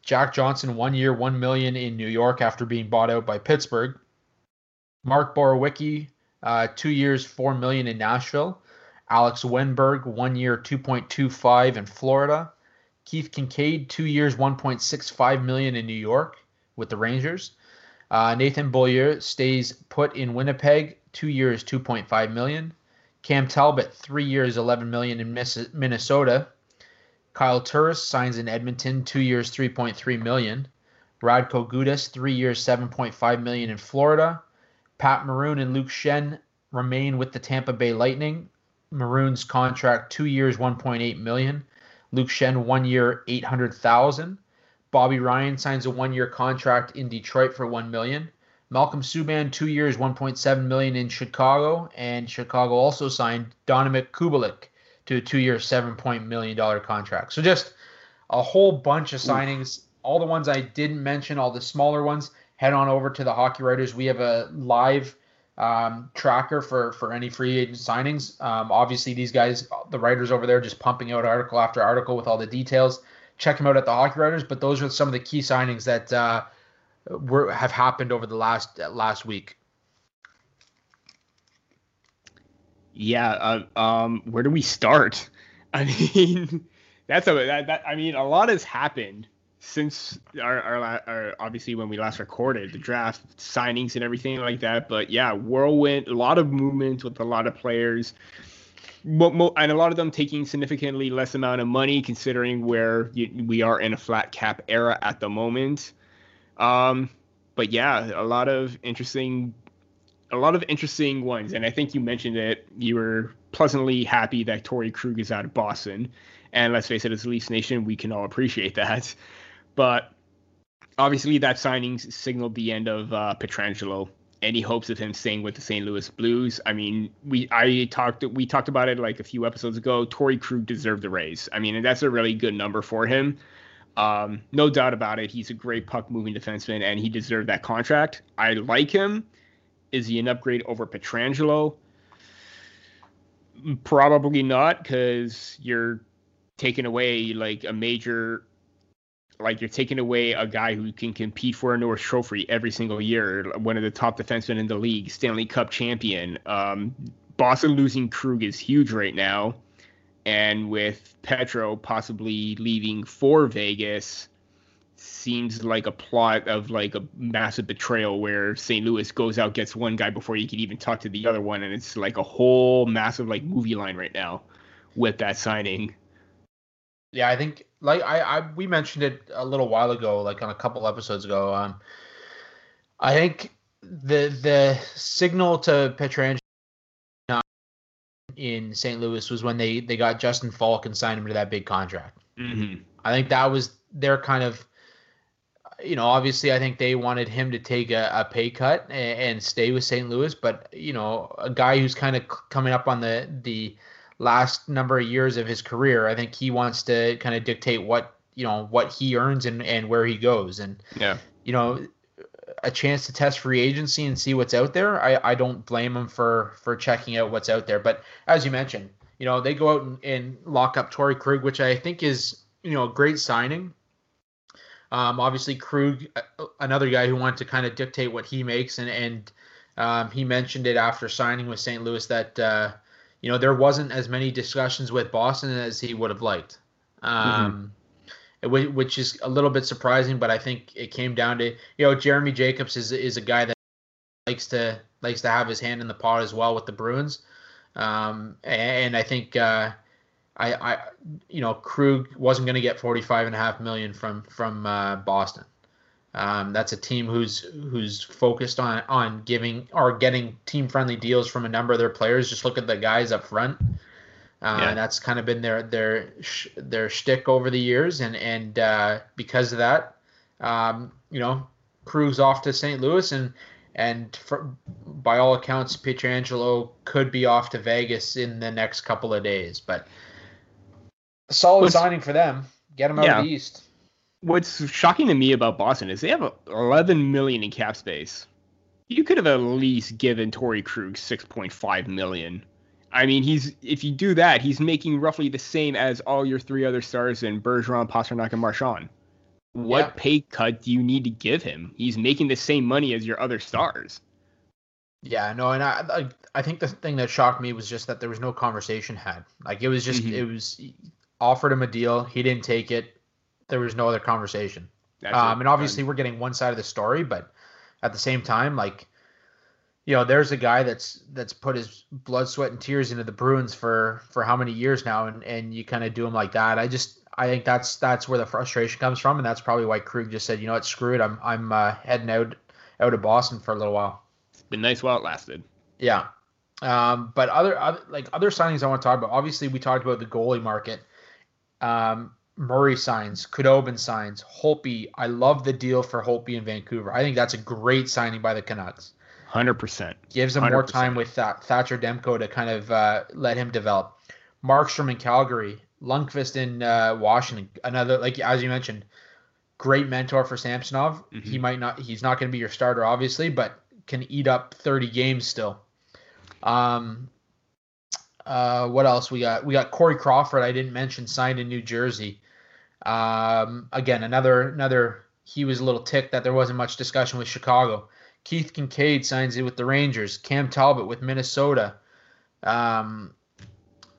Jack Johnson, one year, one million in New York after being bought out by Pittsburgh. Mark Borowiecki, uh, two years, four million in Nashville. Alex Wennberg, one year, 2.25 in Florida. Keith Kinkaid, two years, 1.65 million in New York with the Rangers. Uh, Nathan Beaulieu stays put in Winnipeg, two years, 2.5 million. Cam Talbot, three years, 11 million in Minnesota. Kyle Turris signs in Edmonton, two years, 3.3 million. Radko Gudas, three years, 7.5 million in Florida. Pat Maroon and Luke Schenn remain with the Tampa Bay Lightning. Maroon's contract two years, 1.8 million. Luke Schenn one year, 800,000. Bobby Ryan signs a one-year contract in Detroit for one million. Malcolm Subban two years, 1.7 million in Chicago, and Chicago also signed Dominik Kubalik to a two-year, 7 million dollar contract. So just a whole bunch of signings. All the ones I didn't mention, all the smaller ones head on over to the Hockey Writers. We have a live um, tracker for for any free agent signings. Um, obviously, these guys, the writers over there, just pumping out article after article with all the details. Check them out at the Hockey Writers. But those are some of the key signings that uh, were have happened over the last uh, last week. Yeah. Uh, um, where do we start? I mean, that's a that, that I mean, a lot has happened since our, our, our, obviously when we last recorded the draft signings and everything like that. But yeah, whirlwind, a lot of movement with a lot of players, and a lot of them taking significantly less amount of money considering where we are in a flat cap era at the moment. Um, but yeah, a lot of interesting, a lot of interesting ones. And I think you mentioned it. You were pleasantly happy that Torey Krug is out of Boston. And let's face it, as a Leafs Nation, we can all appreciate that. But obviously, that signing signaled the end of uh, Pietrangelo. Any hopes of him staying with the St. Louis Blues? I mean, we I talked we talked about it like a few episodes ago. Torey Krug deserved the raise. I mean, that's a really good number for him. Um, no doubt about it. He's a great puck moving defenseman, and he deserved that contract. I like him. Is he an upgrade over Pietrangelo? Probably not, because you're taking away like a major, like you're taking away a guy who can compete for a Norris Trophy every single year, one of the top defensemen in the league, Stanley Cup champion. Um, Boston losing Krug is huge right now and with Petro possibly leaving for Vegas, seems like a plot of like a massive betrayal where St. Louis goes out gets one guy before you can even talk to the other one, and it's like a whole massive like movie line right now with that signing. Yeah, I think like I, I we mentioned it a little while ago, like on a couple episodes ago. Um, I think the the signal to Pietrangelo in St. Louis was when they they got Justin Faulk and signed him to that big contract. Mm-hmm. I think that was their kind of, you know, obviously I think they wanted him to take a, a pay cut and, and, stay with St. Louis, but you know, a guy who's kind of coming up on the the last number of years of his career, I think he wants to kind of dictate what you know what he earns and and where he goes, and yeah, you know, a chance to test free agency and see what's out there, I, I don't blame him for for checking out what's out there. But as you mentioned, you know, they go out and, and lock up Torey Krug, which I think is, you know, a great signing. Um, obviously, Krug, another guy who wanted to kind of dictate what he makes, and and um, he mentioned it after signing with St. Louis that uh, you know there wasn't as many discussions with Boston as he would have liked. Um, mm-hmm which is a little bit surprising. But I think it came down to you know Jeremy Jacobs is is a guy that likes to likes to have his hand in the pot as well with the Bruins, um, and I think uh, I I you know Krug wasn't going to get forty five and a half million from from uh, Boston. Um, that's a team who's who's focused on on giving or getting team friendly deals from a number of their players. Just look at the guys up front. Uh, yeah. And that's kind of been their their their shtick over the years, and and uh, because of that, um, you know, Krug's off to St. Louis, and and for, by all accounts, Pietrangelo could be off to Vegas in the next couple of days. But solid what's, signing for them. Get them out yeah. of the East. What's shocking to me about Boston is they have 11 million in cap space. You could have at least given Torey Krug 6.5 million I mean, he's if you do that, he's making roughly the same as all your three other stars in Bergeron, Pastrnak, and Marchand. What yeah. pay cut do you need to give him? He's making the same money as your other stars. Yeah, no, and I, I, I think the thing that shocked me was just that there was no conversation had. Like it was just mm-hmm. it was offered him a deal, he didn't take it. There was no other conversation. Um, and obviously we're getting one side of the story, but at the same time, like you know, there's a guy that's that's put his blood, sweat, and tears into the Bruins for for how many years now, and and you kind of do him like that. I just I think that's that's where the frustration comes from, and that's probably why Krug just said, you know what, screw it, I'm I'm uh, heading out out of Boston for a little while. It's been nice while it lasted. Yeah, um, but other, other like other signings I want to talk about. Obviously, we talked about the goalie market. Um, Murray signs, Khudobin signs, Holtby. I love the deal for Holtby in Vancouver. I think that's a great signing by the Canucks. Hundred percent. Gives him 100%. more time with that Thatcher Demko to kind of uh, let him develop. Markstrom in Calgary, Lundqvist in uh, Washington. Another like as you mentioned, great mentor for Samsonov. Mm-hmm. He might not. He's not going to be your starter, obviously, but can eat up thirty games still. Um. Uh, what else we got? We got Corey Crawford. I didn't mention signed in New Jersey. Um, again, another another. He was a little ticked that there wasn't much discussion with Chicago. Keith Kinkaid signs it with the Rangers. Cam Talbot with Minnesota. Um,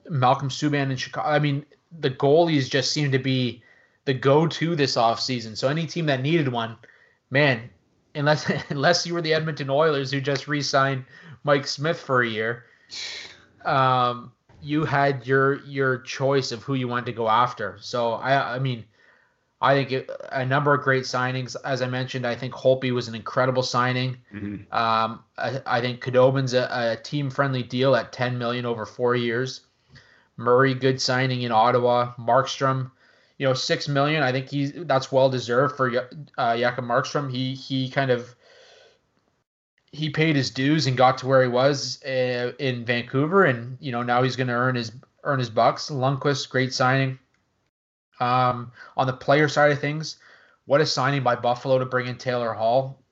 Malcolm Subban in Chicago. I mean, the goalies just seem to be the go-to this offseason. So any team that needed one, man, unless unless you were the Edmonton Oilers who just re-signed Mike Smith for a year, um, you had your your choice of who you wanted to go after. So I I mean, I think it, a number of great signings. As I mentioned, I think Holtby was an incredible signing. Mm-hmm. Um, I, I, think Khudobin's a, a team-friendly deal at 10 million over four years. Murray, good signing in Ottawa. Markstrom, you know, six million. I think he's that's well deserved for uh, Jacob Markstrom. He he kind of he paid his dues and got to where he was uh, in Vancouver, and you know now he's going to earn his earn his bucks. Lundqvist, great signing. Um, on the player side of things, what a signing by Buffalo to bring in Taylor Hall.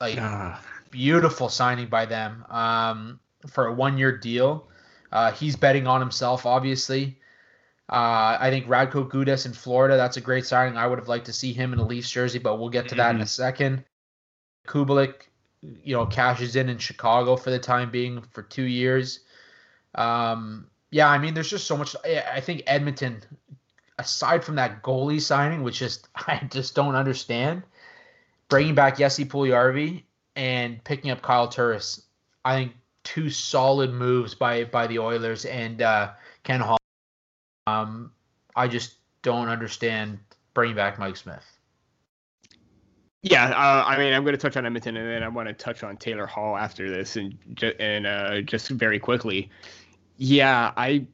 Like Ah, beautiful signing by them um, for a one year deal. Uh, he's betting on himself, obviously. Uh, I think Radko Gudas in Florida, that's a great signing. I would have liked to see him in a Leafs jersey, but we'll get to that in a second. Kubalik, you know, cashes in in Chicago for the time being for two years. Um, yeah, I mean, there's just so much. I think Edmonton, aside from that goalie signing, which just I just don't understand, bringing back Jesse Puljujärvi and picking up Kyle Turris, I think two solid moves by by the Oilers and uh, Ken Hall. Um, I just don't understand bringing back Mike Smith. Yeah, uh, I mean, I'm going to touch on Edmonton, and then I want to touch on Taylor Hall after this, and and uh, just very quickly. Yeah, I.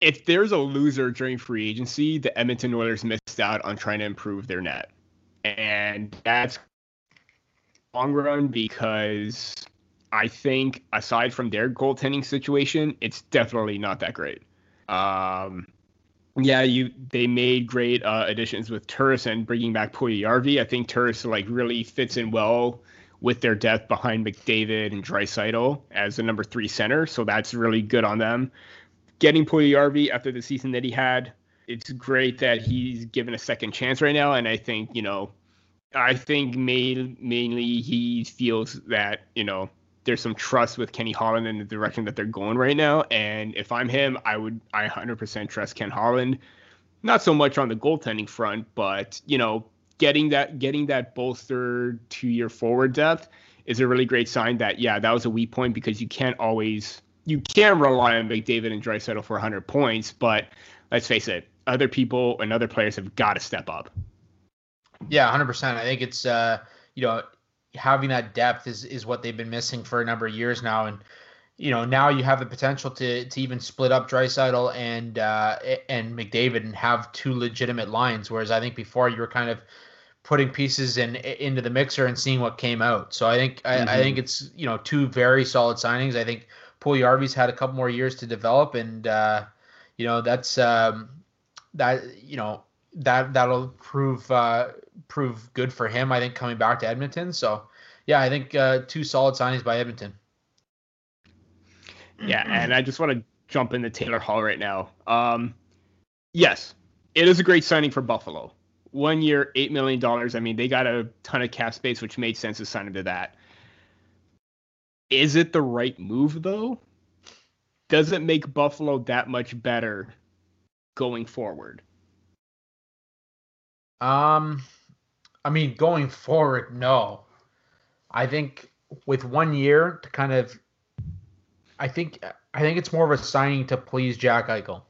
If there's a loser during free agency, the Edmonton Oilers missed out on trying to improve their net, and that's long run because I think aside from their goaltending situation, it's definitely not that great. Um, yeah, you they made great uh, additions with Turris and bringing back Puljujärvi. I think Turris like really fits in well with their depth behind McDavid and Draisaitl as the number three center, so that's really good on them. Getting Puljujärvi after the season that he had, it's great that he's given a second chance right now, and I think you know, I think main, mainly he feels that you know there's some trust with Kenny Holland in the direction that they're going right now. And if I'm him, I would I 100% trust Ken Holland. Not so much on the goaltending front, but you know, getting that getting that bolstered to your forward depth is a really great sign that yeah, that was a weak point because you can't always you can rely on McDavid and Draisaitl for 100 points, but let's face it, other people and other players have got to step up. Yeah, hundred percent. I think it's uh, you know having that depth is is what they've been missing for a number of years now, and you know now you have the potential to to even split up Draisaitl and uh, and McDavid and have two legitimate lines. Whereas I think before you were kind of putting pieces in into the mixer and seeing what came out. So I think mm-hmm. I, I, think it's you know two very solid signings. I think Puljujärvi's had a couple more years to develop, and uh, you know that's um, that you know that that'll prove uh, prove good for him. I think coming back to Edmonton. So yeah, I think uh, two solid signings by Edmonton. Yeah, and I just want to jump into Taylor Hall right now. Um, yes, it is a great signing for Buffalo. One year, eight million dollars. I mean, they got a ton of cap space, which made sense to sign him to that. Is it the right move though? Does it make Buffalo that much better going forward? Um, I mean, going forward, no. I think with one year to kind of, I think I think it's more of a signing to please Jack Eichel.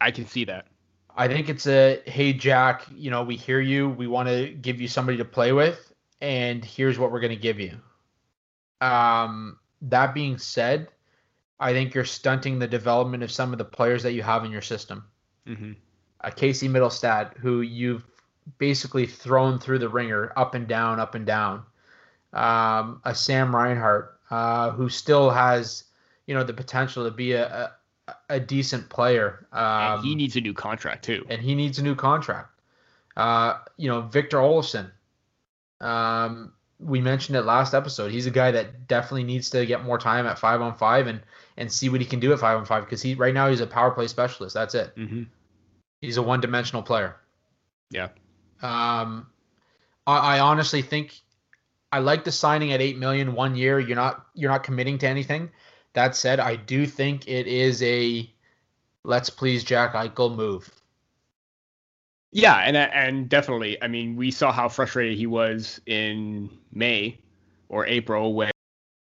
I can see that. I think it's a hey Jack, you know, we hear you. We want to give you somebody to play with, and here's what we're going to give you. Um, that being said, I think you're stunting the development of some of the players that you have in your system. Mm-hmm. A Casey Mittelstadt, who you've basically thrown through the ringer, up and down, up and down. Um, a Sam Reinhart, uh, who still has, you know, the potential to be a, a, a decent player. Um, and he needs a new contract too. And he needs a new contract. Uh, you know, Victor Olsson. Um, we mentioned it last episode. He's a guy that definitely needs to get more time at five on five and and see what he can do at five on five because he right now he's a power play specialist. That's it. Mm-hmm. He's a one dimensional player. Yeah. Um, I, I honestly think I like the signing at eight million one year. You're not you're not committing to anything. That said, I do think it is a let's please Jack Eichel move. Yeah, and and definitely. I mean, we saw how frustrated he was in May or April when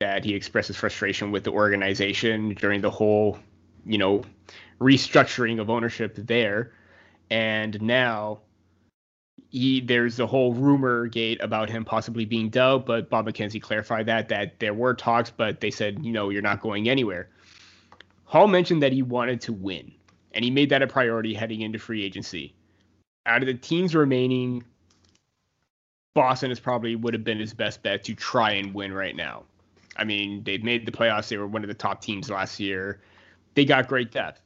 that he expressed his frustration with the organization during the whole, you know, restructuring of ownership there. And now he there's the whole rumor gate about him possibly being dealt, but Bob McKenzie clarified that that there were talks, but they said, you know, you're not going anywhere. Hall mentioned that he wanted to win, and he made that a priority heading into free agency. Out of the teams remaining, Boston is probably would have been his best bet to try and win right now. I mean, they've made the playoffs. They were one of the top teams last year. They got great depth.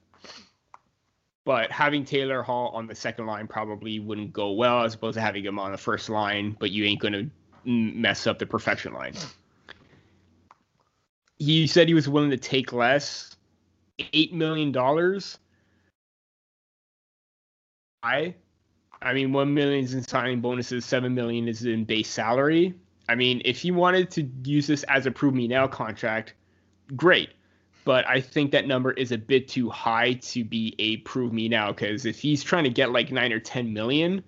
But having Taylor Hall on the second line probably wouldn't go well as opposed to having him on the first line, but you ain't going to mess up the perfection line. He said he was willing to take less. $8 million. I I mean, one million is in signing bonuses, seven million is in base salary. I mean, if he wanted to use this as a prove me now contract, great. But I think that number is a bit too high to be a prove me now because if he's trying to get like nine or ten million,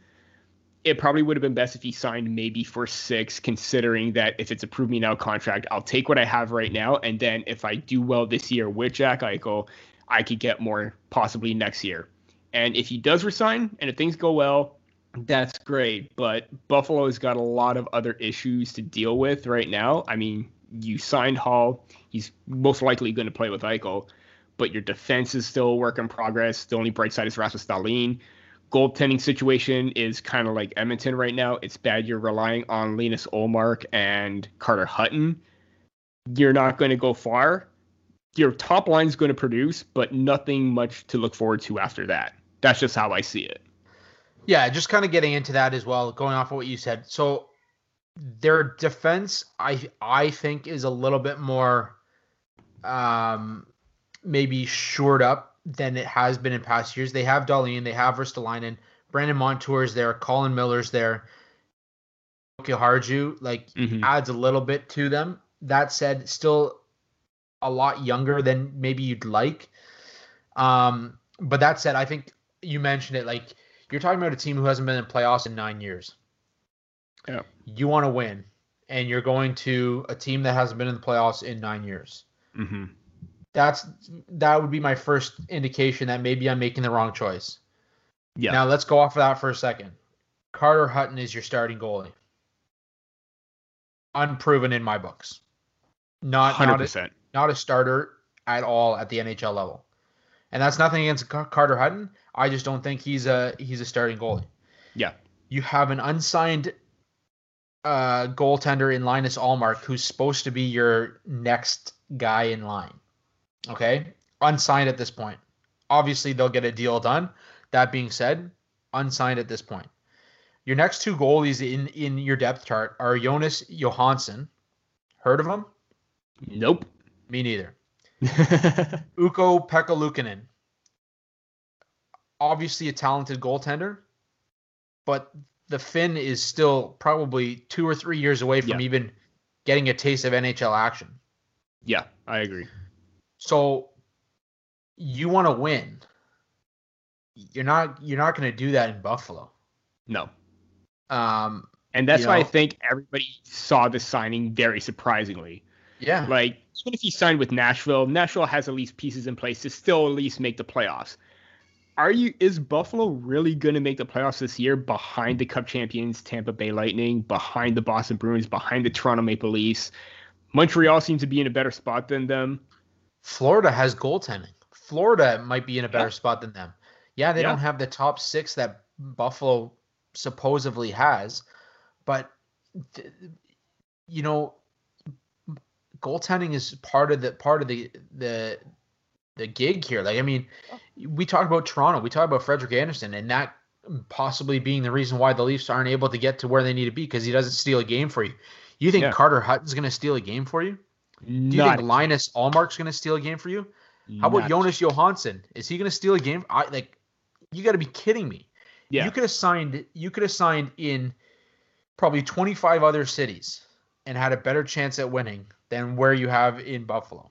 it probably would have been best if he signed maybe for six, considering that if it's a prove me now contract, I'll take what I have right now, and then if I do well this year with Jack Eichel, I could get more possibly next year. And if he does resign and if things go well, that's great. But Buffalo's got a lot of other issues to deal with right now. I mean, you signed Hall. He's most likely going to play with Eichel, but your defense is still a work in progress. The only bright side is Rasmus Dahlin. Goaltending situation is kind of like Edmonton right now. It's bad. You're relying on Linus Ullmark and Carter Hutton. You're not going to go far. Your top line's going to produce, but nothing much to look forward to after that. That's just how I see it. Yeah, just kind of getting into that as well, going off of what you said. So their defense, I I think, is a little bit more um maybe shored up than it has been in past years. They have Dahlin, they have Ristolainen, Brandon Montour is there, Colin Miller's there. Harju like mm-hmm. adds a little bit to them. That said, still a lot younger than maybe you'd like. Um, but that said, I think you mentioned it. Like you're talking about a team who hasn't been in playoffs in nine years. Yeah. You want to win, and you're going to a team that hasn't been in the playoffs in nine years. Mm-hmm. That's that would be my first indication that maybe I'm making the wrong choice. Yeah. Now let's go off of that for a second. Carter Hutton is your starting goalie. Unproven in my books. Not 100%. Not a, not a starter at all at the NHL level. And that's nothing against Carter Hutton. I just don't think he's a he's a starting goalie. Yeah. You have an unsigned uh, goaltender in Linus Ullmark, who's supposed to be your next guy in line. Okay? Unsigned at this point. Obviously they'll get a deal done. That being said, unsigned at this point. Your next two goalies in in your depth chart are Jonas Johansson. Heard of him? Nope. Me neither. Ukko-Pekka Luukkonen obviously a talented goaltender, but the Finn is still probably two or three years away from yeah. even getting a taste of NHL action. Yeah, I agree. So you want to win. You're not you're not going to do that in Buffalo. No. Um and that's why know, I think everybody saw the signing very surprisingly. Yeah. Like even if he signed with Nashville, Nashville has at least pieces in place to still at least make the playoffs are you is Buffalo really going to make the playoffs this year behind the Cup champions Tampa Bay Lightning, behind the Boston Bruins, behind the Toronto Maple Leafs? Montreal seems to be in a better spot than them. Florida has goaltending. Florida might be in a better yeah. spot than them. Yeah, they yeah. don't have the top 6 that Buffalo supposedly has, but th- you know goaltending is part of the part of the the the gig here. Like, I mean, oh. we talked about Toronto, we talked about Frederik Andersen, and that possibly being the reason why the Leafs aren't able to get to where they need to be because he doesn't steal a game for you. You think yeah. Carter Hutton's going to steal a game for you? Do you Not think Linus Ullmark's going to steal a game for you? How about Jonas Johansson? Is he going to steal a game? I like. You got to be kidding me. Yeah. You could have signed. You could have signed in probably 25 other cities and had a better chance at winning than where you have in Buffalo.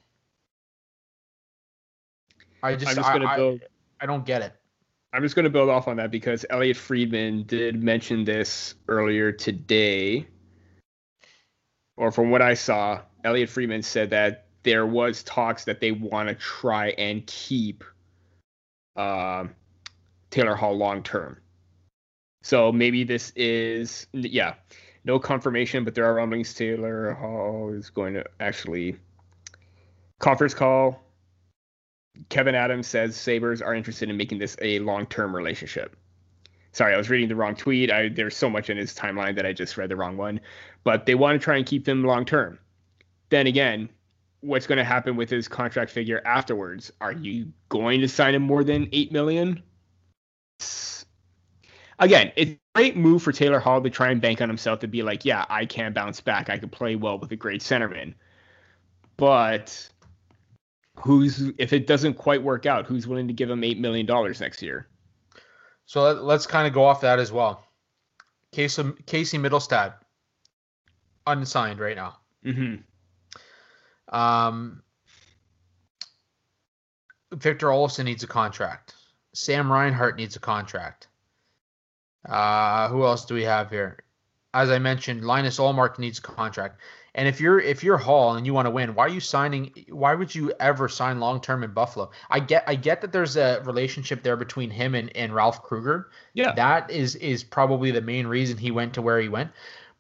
I just, I'm just gonna I, build. I, I don't get it. I'm just going to build off on that because Elliot Friedman did mention this earlier today, or from what I saw, Elliot Friedman said that there was talks that they want to try and keep uh, Taylor Hall long term. So maybe this is yeah, no confirmation, but there are rumblings Taylor Hall is going to actually conference call Kevyn Adams says Sabres are interested in making this a long term relationship. Sorry, I was reading the wrong tweet. I, there's so much in his timeline that I just read the wrong one. But they want to try and keep him long term. Then again, what's going to happen with his contract figure afterwards? Are you going to sign him more than eight million? again, it's a great move for Taylor Hall to try and bank on himself to be like, yeah, I can bounce back. I can play well with a great centerman. But who's if it doesn't quite work out, who's willing to give him eight million dollars next year? So let, us kind of go off that as well. Casey, Casey Mittelstadt, unsigned right now. Mm-hmm. Um, Victor Olofsson needs a contract. Sam Reinhart needs a contract. Uh, who else do we have here? As I mentioned, Linus Ullmark needs a contract. And if you're if you're Hall and you want to win, why are you signing? Why would you ever sign long term in Buffalo? I get I get that there's a relationship there between him and, and Ralph Krueger. Yeah, that is is probably the main reason he went to where he went.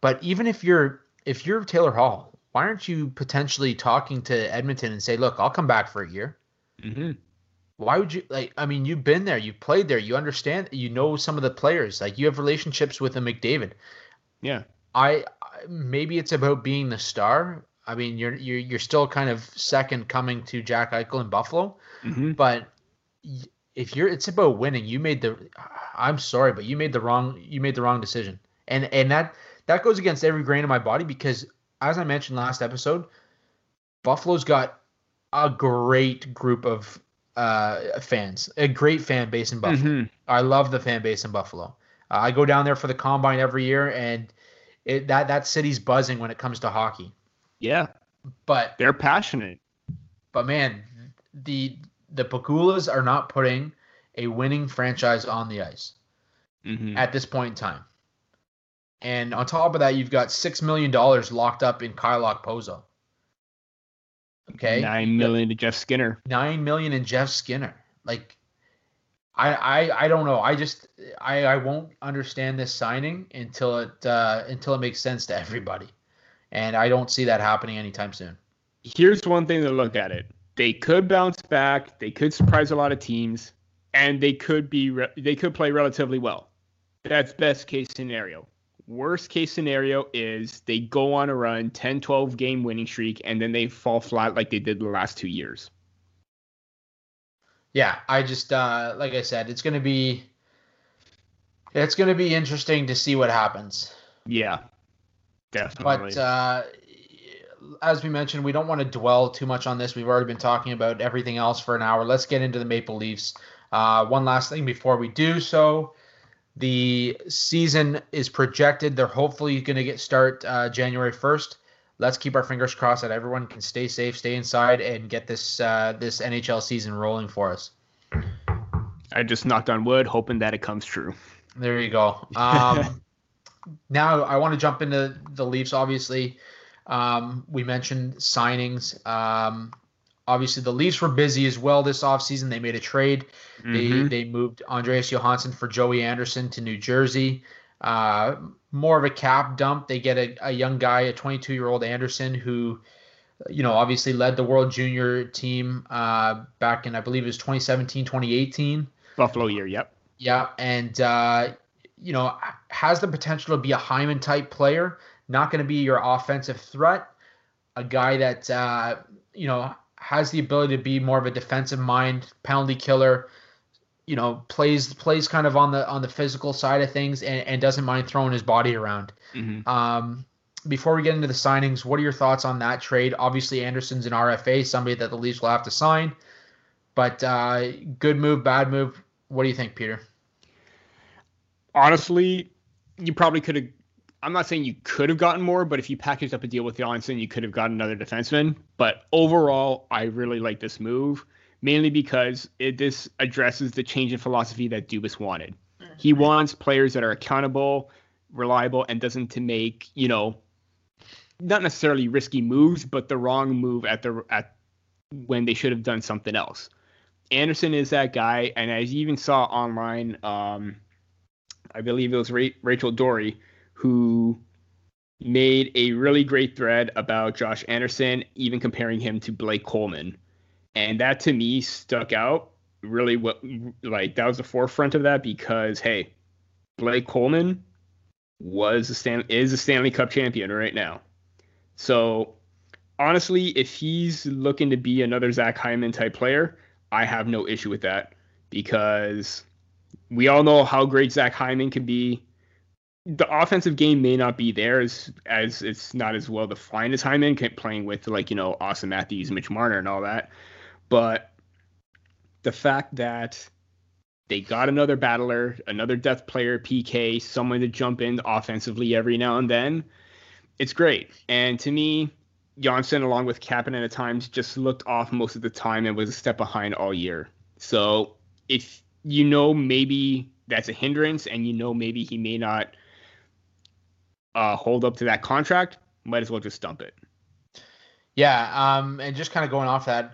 But even if you're if you're Taylor Hall, why aren't you potentially talking to Edmonton and say, look, I'll come back for a year? Mm-hmm. Why would you like? I mean, you've been there, you've played there, you understand, you know some of the players. Like you have relationships with a McDavid. Yeah. I maybe it's about being the star. I mean, you're you're you're still kind of second coming to Jack Eichel in Buffalo, mm-hmm. but if you're, it's about winning. You made the. I'm sorry, but you made the wrong. You made the wrong decision, and and that that goes against every grain of my body because, as I mentioned last episode, Buffalo's got a great group of uh, fans, a great fan base in Buffalo. Mm-hmm. I love the fan base in Buffalo. Uh, I go down there for the combine every year, and it, that that city's buzzing when it comes to hockey. Yeah, but they're passionate. But man, the the Pegulas are not putting a winning franchise on the ice mm-hmm. at this point in time. And on top of that, you've got six million dollars locked up in Kyle Okposo. Okay. Nine million to Jeff Skinner. Nine million in Jeff Skinner. Like I, I I don't know. I just I, I won't understand this signing until it uh, until it makes sense to everybody, and I don't see that happening anytime soon. Here's one thing to look at it: they could bounce back, they could surprise a lot of teams, and they could be re- they could play relatively well. That's best case scenario. Worst case scenario is they go on a run, 10, 12 game winning streak, and then they fall flat like they did the last two years. Yeah, I just uh, like I said, it's gonna be it's gonna be interesting to see what happens. Yeah, definitely. But uh, as we mentioned, we don't want to dwell too much on this. We've already been talking about everything else for an hour. Let's get into the Maple Leafs. Uh, one last thing before we do so. The season is projected. They're hopefully going to get start uh, January 1st. Let's keep our fingers crossed that everyone can stay safe, stay inside, and get this uh, this NHL season rolling for us. I just knocked on wood, hoping that it comes true. There you go. Um, now I want to jump into the Leafs. Obviously, um, we mentioned signings. Um, obviously the Leafs were busy as well this offseason. They made a trade. Mm-hmm. They they moved Andreas Johansson for Joey Anderson to New Jersey. Uh, more of a cap dump. They get a, a young guy, a 22 year old Anderson, who, you know, obviously led the World Junior team uh, back in I believe it was 2017, 2018. Buffalo year. Yep. Yeah, and uh, you know has the potential to be a Hyman type player. Not going to be your offensive threat. A guy that uh, you know has the ability to be more of a defensive mind, penalty killer. You know, plays plays kind of on the on the physical side of things, and, and doesn't mind throwing his body around. Mm-hmm. Um, before we get into the signings, what are your thoughts on that trade? Obviously, Anderson's an RFA, somebody that the Leafs will have to sign. But uh, good move, bad move. What do you think, Peter? Honestly, you probably could have I'm not saying you could have gotten more, but if you packaged up a deal with Johnsson, you could have gotten another defenseman. But overall, I really like this move, mainly because it this addresses the change in philosophy that Dubas wanted. He mm-hmm. wants players that are accountable, reliable, and doesn't to make you know, not necessarily risky moves, but the wrong move at the at when they should have done something else. Anderson is that guy, and as you even saw online, um, I believe it was Rachel Doerrie who made a really great thread about Josh Anderson, even comparing him to Blake Coleman. And that to me stuck out really what like that was the forefront of that because hey, Blake Coleman was a Stan is a Stanley Cup champion right now. So honestly, if he's looking to be another Zach Hyman type player, I have no issue with that because we all know how great Zach Hyman can be. The offensive game may not be there as as it's not as well defined as Hyman playing with like you know Auston Matthews, Mitch Marner, and all that. But the fact that they got another battler, another death player, PK, someone to jump in offensively every now and then, it's great. And to me, Johnsson, along with Kapanen at times, just looked off most of the time and was a step behind all year. So if you know maybe that's a hindrance and you know maybe he may not uh, hold up to that contract, might as well just dump it. Yeah, um, and just kind of going off that,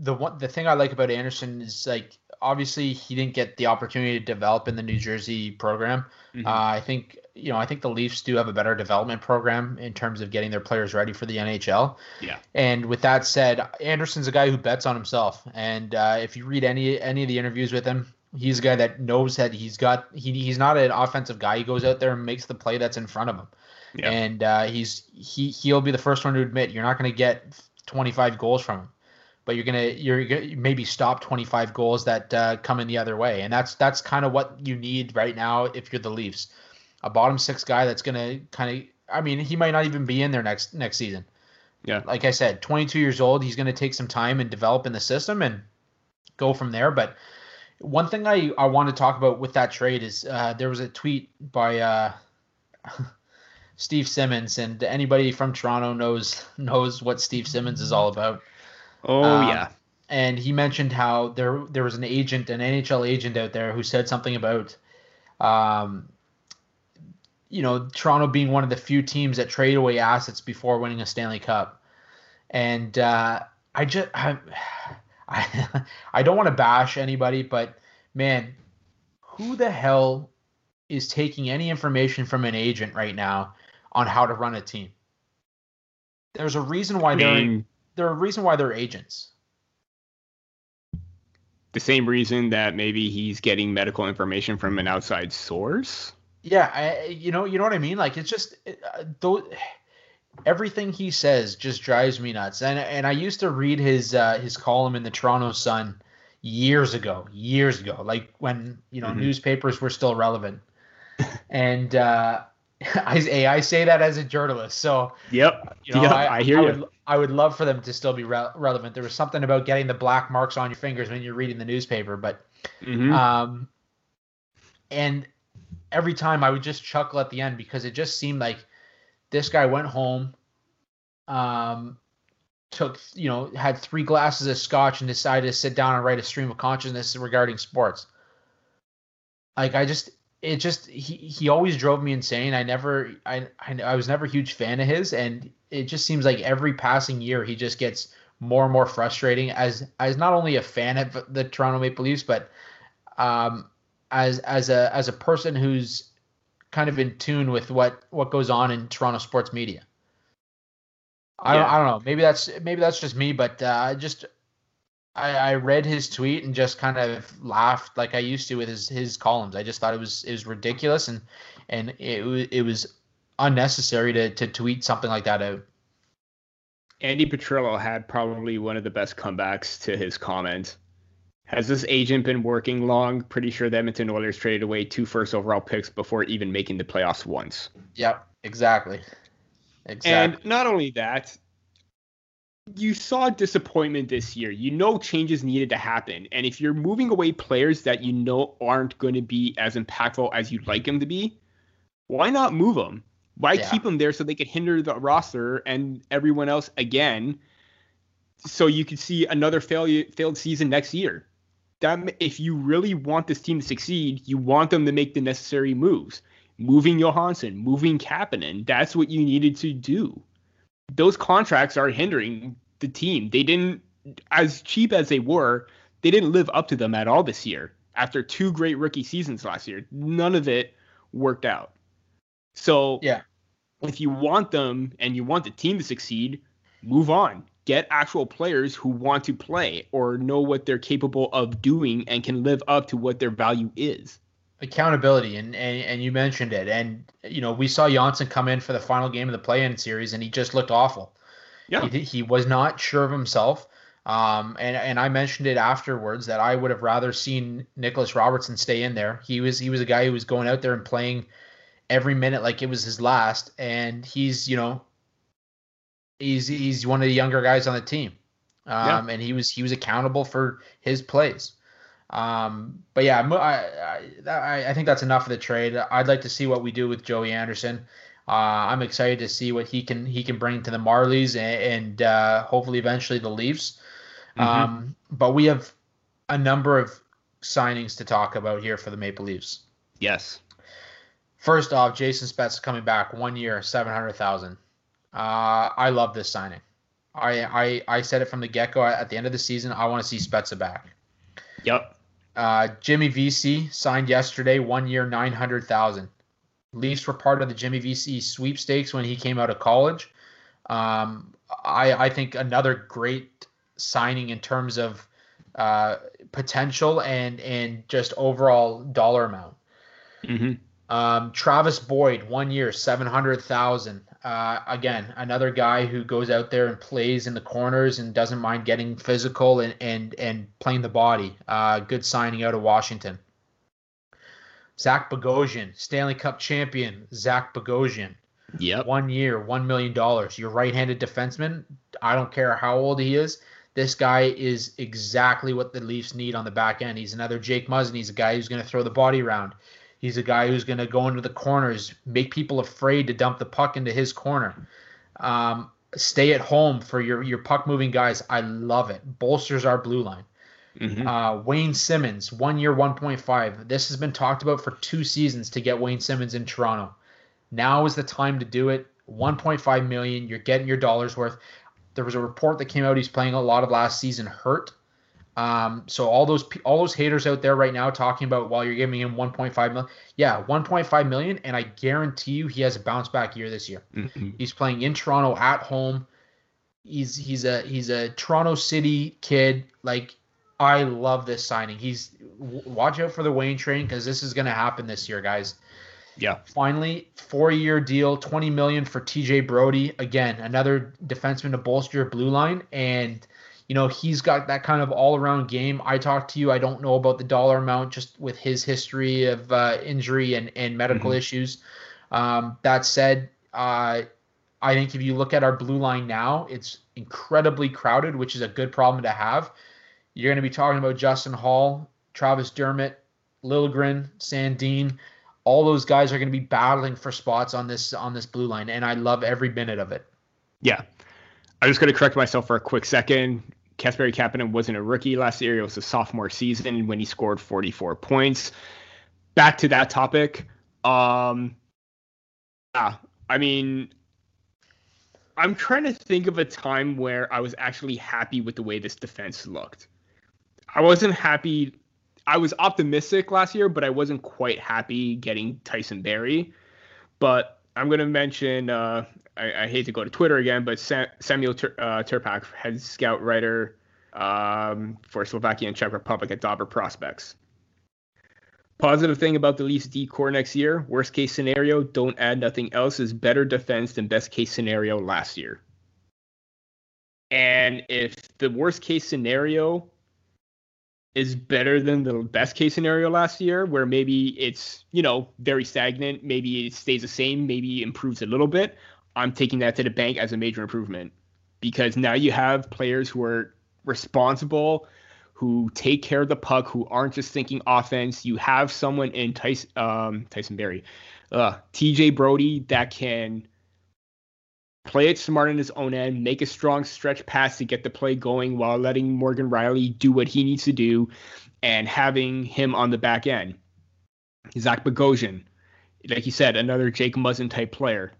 the one the thing I like about Anderson is like obviously he didn't get the opportunity to develop in the New Jersey program. Mm-hmm. Uh, I think you know I think the Leafs do have a better development program in terms of getting their players ready for the NHL. Yeah. And with that said, Anderson's a guy who bets on himself, and uh, if you read any any of the interviews with him, he's a guy that knows that he's got he, he's not an offensive guy. He goes out there and makes the play that's in front of him. Yeah. And uh, he's he he'll be the first one to admit you're not going to get 25 goals from him, but you're gonna you're gonna maybe stop 25 goals that uh, come in the other way, and that's that's kind of what you need right now if you're the Leafs, a bottom six guy that's gonna kind of I mean he might not even be in there next next season. Yeah, like I said, 22 years old, he's gonna take some time and develop in the system and go from there, but one thing I, I want to talk about with that trade is uh, there was a tweet by uh, Steve Simmons, and anybody from Toronto knows knows what Steve Simmons is all about. Oh um, yeah. And he mentioned how there there was an agent, an NHL agent out there, who said something about, um, you know, Toronto being one of the few teams that trade away assets before winning a Stanley Cup. And uh, I just I, I I don't want to bash anybody, but man, who the hell is taking any information from an agent right now on how to run a team? There's a reason why I mean, they're a reason why they're agents. The same reason that maybe he's getting medical information from an outside source. Yeah, I, you know, you know what I mean. Like it's just uh, those everything he says just drives me nuts. And and I used to read his uh, his column in the Toronto Sun years ago, years ago, like when you know mm-hmm. newspapers were still relevant. and uh, I I say that as a journalist, so yep, you know, yep, I, I, hear I you. Would, I would love for them to still be re- relevant. There was something about getting the black marks on your fingers when you're reading the newspaper, but mm-hmm. um, and every time I would just chuckle at the end because it just seemed like this guy went home, um, took you know had three glasses of scotch and decided to sit down and write a stream of consciousness regarding sports. Like I just it just he he always drove me insane. I never I, I I was never a huge fan of his and it just seems like every passing year he just gets more and more frustrating as as not only a fan of the Toronto Maple Leafs but um as as a as a person who's kind of in tune with what what goes on in Toronto sports media. I yeah. don't, I don't know. Maybe that's maybe that's just me, but uh, I just I, I read his tweet and just kind of laughed like I used to with his his columns. I just thought it was it was ridiculous and and it it was unnecessary to to tweet something like that out. Andy Petrillo had probably one of the best comebacks to his comment. Has this agent been working long? Pretty sure the Edmonton Oilers traded away two first overall picks before even making the playoffs once. Yep, exactly. Exactly. And not only that, you saw disappointment this year. You know changes needed to happen. And if you're moving away players that you know aren't going to be as impactful as you'd like them to be, why not move them? Why yeah. keep them there so they could hinder the roster and everyone else again so you could see another failure, failed season next year? that if you really want this team to succeed, you want them to make the necessary moves. Moving Johansson, moving Kapanen, that's what you needed to do. Those contracts are hindering the team. They didn't, as cheap as they were, they didn't live up to them at all this year. After two great rookie seasons last year, none of it worked out. So, yeah, if you want them and you want the team to succeed, move on get actual players who want to play or know what they're capable of doing and can live up to what their value is. Accountability, and and, and you mentioned it, and you know we saw Johnsson come in for the final game of the play-in series, and he just looked awful. Yeah, he, he was not sure of himself. Um, and and I mentioned it afterwards that I would have rather seen Nicholas Robertson stay in there. He was he was a guy who was going out there and playing every minute like it was his last, and he's you know he's he's one of the younger guys on the team, um, yeah. and he was he was accountable for his plays. Um, but yeah, I, I I think that's enough of the trade. I'd like to see what we do with Joey Anderson. Uh, I'm excited to see what he can he can bring to the Marlies and, and uh, hopefully eventually the Leafs. Mm-hmm. Um, but we have a number of signings to talk about here for the Maple Leafs. Yes. First off, Jason Spezza coming back, one year, seven hundred thousand. Uh, I love this signing. I, I I said it from the get go. At the end of the season, I want to see Spezza back. Yep. Uh, Jimmy Vesey signed yesterday, one year, nine hundred thousand. Leafs were part of the Jimmy Vesey sweepstakes when he came out of college. Um, I, I think another great signing in terms of uh, potential and and just overall dollar amount. Mm-hmm. Um, Travis Boyd, one year, seven hundred thousand. Uh, again, another guy who goes out there and plays in the corners and doesn't mind getting physical and and and playing the body. Uh, good signing out of Washington. Zach Bogosian, Stanley Cup champion, Zach Bogosian. Yep. One year, $1 million. Your right handed defenseman, I don't care how old he is. This guy is exactly what the Leafs need on the back end. He's another Jake Muzzin. He's a guy who's going to throw the body around. He's a guy who's going to go into the corners, make people afraid to dump the puck into his corner. Um, stay at home for your, your puck moving guys. I love it. Bolsters our blue line. Mm-hmm. Uh, Wayne Simmonds, one year, 1.5. This has been talked about for two seasons to get Wayne Simmonds in Toronto. Now is the time to do it. 1.5 million. You're getting your dollars worth. There was a report that came out. He's playing a lot of last season hurt. Um, so all those all those haters out there right now talking about while you're giving him 1.5 million, yeah, 1.5 million, and I guarantee you he has a bounce back year this year. Mm-hmm. He's playing in Toronto at home. He's he's a he's a Toronto City kid. Like I love this signing. He's watch out for the Wayne train because this is going to happen this year, guys. Yeah. Finally, four-year deal, twenty million for TJ Brodie. Again, another defenseman to bolster your blue line, and you know he's got that kind of all-around game. I talked to you. I don't know about the dollar amount, just with his history of uh, injury and and medical mm-hmm. issues. Um, that said, uh, I think if you look at our blue line now, it's incredibly crowded, which is a good problem to have. You're going to be talking about Justin Holl, Travis Dermott, Liljegren, Sandin. All those guys are going to be battling for spots on this on this blue line, and I love every minute of it. Yeah, I'm just going to correct myself for a quick second. Kasperi Kapanen wasn't a rookie last year; it was a sophomore season when he scored 44 points. Back to that topic. Um, yeah, I mean, I'm trying to think of a time where I was actually happy with the way this defense looked. I wasn't happy. I was optimistic last year, but I wasn't quite happy getting Tyson Barrie. But I'm going to mention, uh, I, I, hate to go to Twitter again, but Sam, Samuel Tur- uh, Turpak, head scout writer um, for Slovakia and Czech Republic at Dobber Prospects. Positive thing about the Leafs D core next year, worst case scenario, don't add nothing else, is better defense than best case scenario last year. And if the worst case scenario is better than the best case scenario last year, where maybe it's, you know, very stagnant, maybe it stays the same, maybe improves a little bit. I'm taking that to the bank as a major improvement because now you have players who are responsible, who take care of the puck, who aren't just thinking offense. You have someone in Tyson, um, Tyson Barrie, uh, TJ Brodie that can play it smart on his own end, make a strong stretch pass to get the play going while letting Morgan Rielly do what he needs to do and having him on the back end. Zach Bogosian, like you said, another Jake Muzzin type player.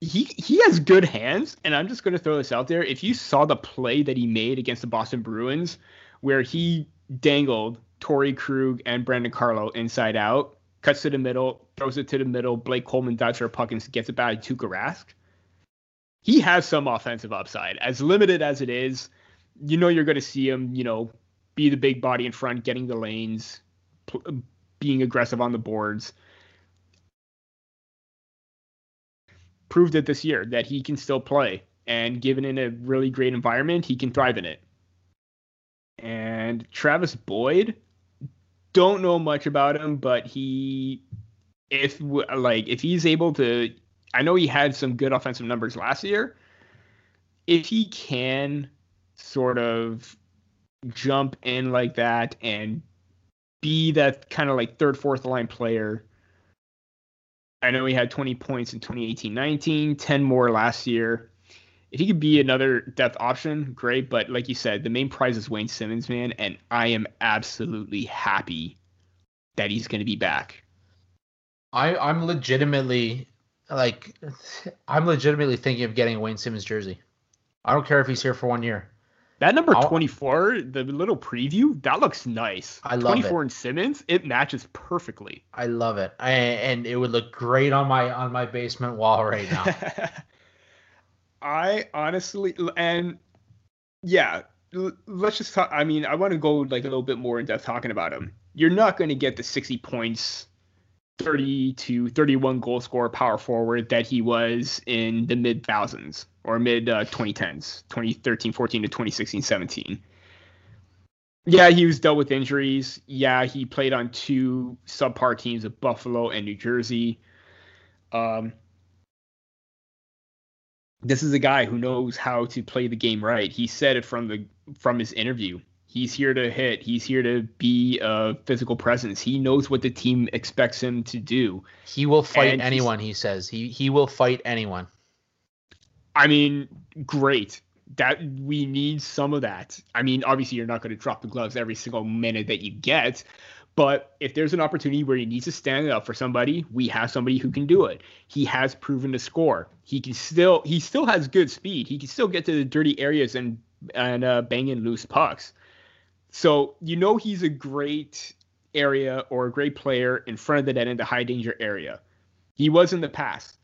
He he has good hands, and I'm just to throw this out there. If you saw the play that he made against the Boston Bruins, where he dangled Torey Krug and Brandon Carlo inside out, cuts to the middle, throws it to the middle, Blake Coleman dives for a puck and gets it back to Tuukka Rask he has some offensive upside. As limited as it is, you know you're going to see him, you know, be the big body in front, getting the lanes, p- being aggressive on the boards. Proved it this year that he can still play, and given in a really great environment, he can thrive in it. And Travis Boyd, don't know much about him, but he, if like if he's able to, I know he had some good offensive numbers last year. If he can sort of jump in like that and be that kind of like third, fourth line player. I know he had 20 points in 2018 19, 10 more last year. If he could be another depth option, great. But like you said, the main prize is Wayne Simmonds, man. And I am absolutely happy that he's going to be back. I, I'm legitimately like, I'm legitimately thinking of getting a Wayne Simmonds jersey. I don't care if he's here for one year. That number I'll, 24, the little preview, that looks nice. I love 24 it. in Simmonds, it matches perfectly. I love it. I, and it would look great on my on my basement wall right now. I honestly and yeah, let's just talk I mean, I want to go like a little bit more in depth talking about him. You're not going to get the 60 points 30 to 31 goal scorer power forward that he was in the mid thousands or mid uh, 2010s, 2013, 14 to 2016, 17. Yeah, he was dealt with injuries. Yeah, he played on two subpar teams of Buffalo and New Jersey. Um, this is a guy who knows how to play the game right. He said it from the from his interview. He's here to hit. He's here to be a physical presence. He knows what the team expects him to do. He will fight and anyone. He says he he will fight anyone. I mean, great. That we need some of that. I mean, obviously you're not going to drop the gloves every single minute that you get, but if there's an opportunity where he needs to stand up for somebody, we have somebody who can do it. He has proven to score. He can still he still has good speed. He can still get to the dirty areas and and uh, bang in loose pucks. So you know he's a great area or a great player in front of the net in the high danger area. He was in the past.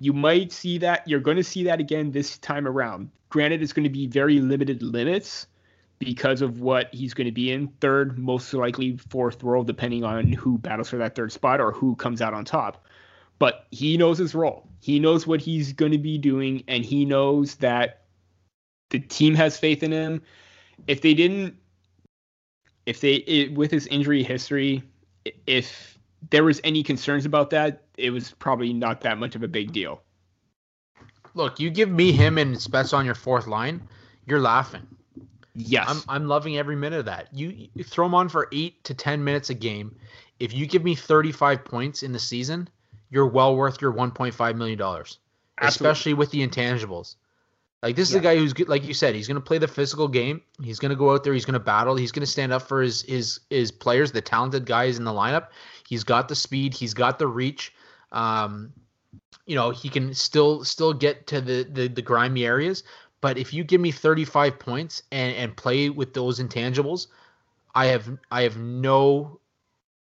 You might see that. You're going to see that again this time around. Granted, it's going to be very limited limits because of what he's going to be in third, most likely fourth role, depending on who battles for that third spot or who comes out on top. But he knows his role. He knows what he's going to be doing, and he knows that the team has faith in him. If they didn't if they it, with his injury history, if there was any concerns about that, it was probably not that much of a big deal. Look, you give me him and Spets on your fourth line, you're laughing. Yes, I'm I'm loving every minute of that. You, you throw him on for eight to ten minutes a game. If you give me 35 points in the season, you're well worth your 1.5 million dollars, especially with the intangibles. Like this is yeah. a guy who's good, like you said, he's going to play the physical game. He's going to go out there. He's going to battle. He's going to stand up for his his his players, the talented guys in the lineup. He's got the speed. He's got the reach. Um, you know, he can still still get to the, the the grimy areas. But if you give me 35 points and and play with those intangibles, I have I have no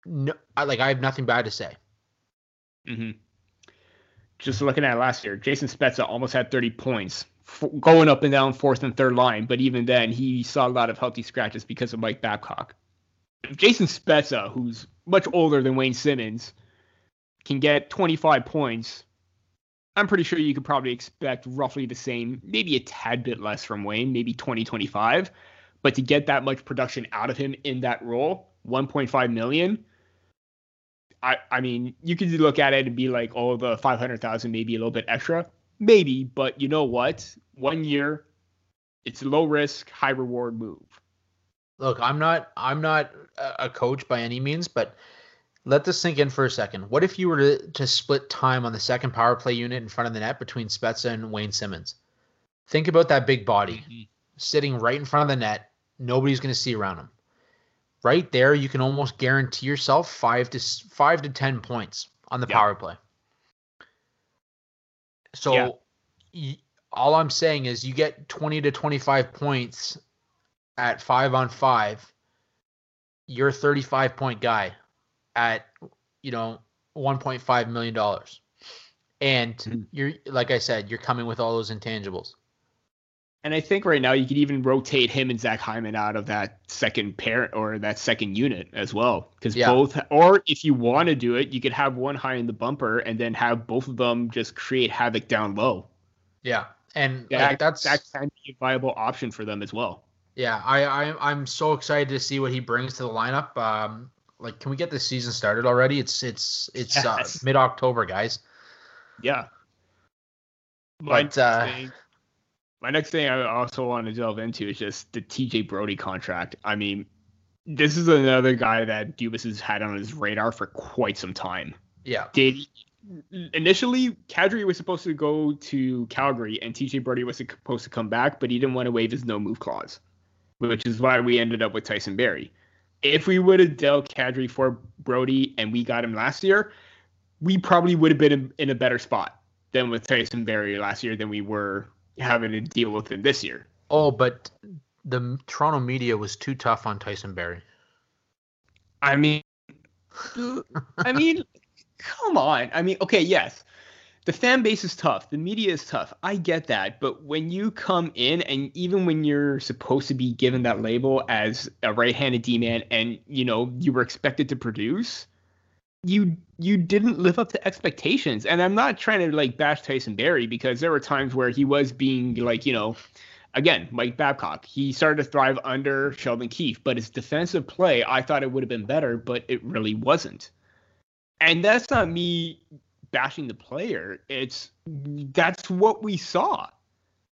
no like I have nothing bad to say. Mm-hmm. Just looking at last year, Jason Spezza almost had 30 points going up and down fourth and third line, but even then he saw a lot of healthy scratches because of Mike Babcock. If Jason Spezza, who's much older than Wayne Simmonds, can get 25 points, I'm pretty sure you could probably expect roughly the same, maybe a tad bit less from Wayne, maybe 20, 25. But to get that much production out of him in that role, 1.5 million. I, I mean, you could look at it and be like, oh, the 500,000 maybe a little bit extra. Maybe, but you know what? One year, it's a low risk, high reward move. Look, I'm not I'm not a coach by any means, but let this sink in for a second. What if you were to, to split time on the second power play unit in front of the net between Spezza and Wayne Simmonds? Think about that big body mm-hmm. sitting right in front of the net. Nobody's going to see around him. Right there, you can almost guarantee yourself five to five to ten points on the yep. power play. So yeah. y- all I'm saying is you get 20 to 25 points at 5 on 5. You're a 35 point guy at you know 1.5 million dollars. And mm-hmm. you're like I said, you're coming with all those intangibles. And I think right now you could even rotate him and Zach Hyman out of that second pair or that second unit as well. Because yeah. both, or if you want to do it, you could have one high in the bumper and then have both of them just create havoc down low. Yeah. And that, like, that's that can be a viable option for them as well. Yeah, I, I I'm so excited to see what he brings to the lineup. Um, like, can we get the season started already? It's it's it's uh, mid October, guys. Yeah. But, uh, my next thing I also want to delve into is just the TJ Brodie contract. I mean, this is another guy that Dubas has had on his radar for quite some time. Yeah, Did initially Kadri was supposed to go to Calgary and TJ Brodie was supposed to come back, but he didn't want to waive his no move clause, which is why we ended up with Tyson Barrie. If we would have dealt Kadri for Brody and we got him last year, we probably would have been in, in a better spot than with Tyson Barrie last year than we were having to deal with him this year. Oh, but the Toronto media was too tough on Tyson Barrie. I mean, I mean, come on. I mean, okay, yes, the fan base is tough, the media is tough. I get that, but when you come in, and even when you're supposed to be given that label as a right-handed D-man, and you know you were expected to produce, you you didn't live up to expectations. And I'm not trying to like bash Tyson Barrie because there were times where he was being like, you know. Again, Mike Babcock. He started to thrive under Sheldon Keefe, but his defensive play, I thought it would have been better, but it really wasn't. And that's not me bashing the player. It's that's what we saw.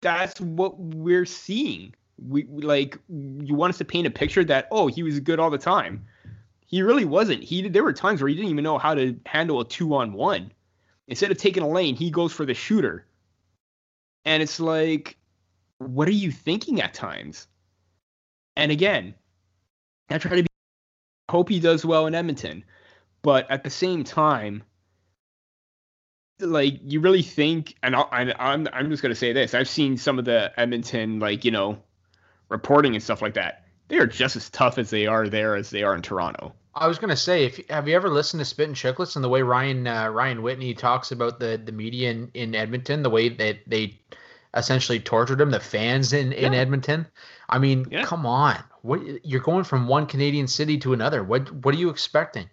That's what we're seeing. We like you want us to paint a picture that oh he was good all the time. He really wasn't. He there were times where he didn't even know how to handle a two on one. Instead of taking a lane, he goes for the shooter. And it's like, what are you thinking at times? And again, I try to be hope he does well in Edmonton, but at the same time, like you really think, and and I'm I'm just gonna say this: I've seen some of the Edmonton like you know reporting and stuff like that. They are just as tough as they are there as they are in Toronto. I was gonna say, if have you ever listened to Spit and Chicklets and the way Ryan uh, Ryan Whitney talks about the the media in, in Edmonton, the way that they essentially tortured him, the fans in, in Edmonton. I mean, Yeah. come on, what you're going from one Canadian city to another. What what are you expecting?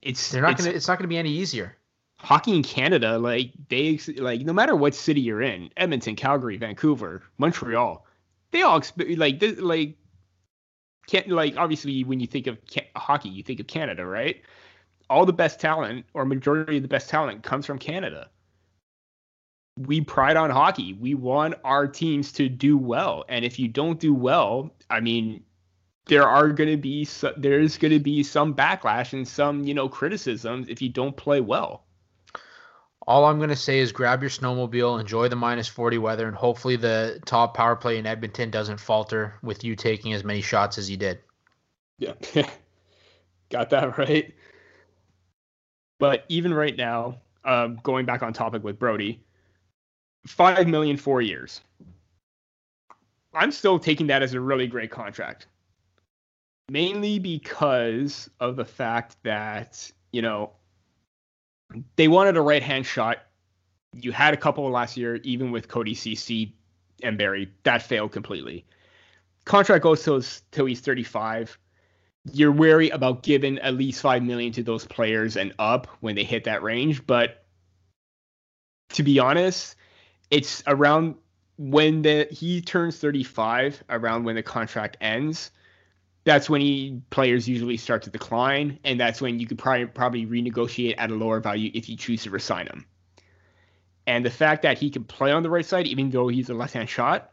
It's They're not it's- gonna. It's not gonna be any easier. hockey in Canada, like they like no matter what city you're in, Edmonton, Calgary, Vancouver, Montreal, they all like this, like can't like obviously when you think of ca- hockey, you think of Canada, right? All the best talent or majority of the best talent comes from Canada. We pride on hockey. We want our teams to do well, and if you don't do well, I mean, there are going to be there's going to be some backlash and some you know criticisms if you don't play well. All I'm gonna say is grab your snowmobile, enjoy the minus 40 weather, and hopefully the top power play in Edmonton doesn't falter with you taking as many shots as you did. Yeah. Got that right. But even right now, um, going back on topic with Brodie, five million four years. I'm still taking that as a really great contract. Mainly because of the fact that, you know, they wanted a right hand shot. You had a couple last year, even with Cody Ceci and Barrie. That failed completely. Contract goes till, till he's 35 you're wary about giving at least five million to those players and up when they hit that range. But to be honest, it's around when the he turns 35, around when the contract ends. That's when he players usually start to decline, and that's when you could probably probably renegotiate at a lower value if you choose to resign him. And the fact that he can play on the right side, even though he's a left-hand shot,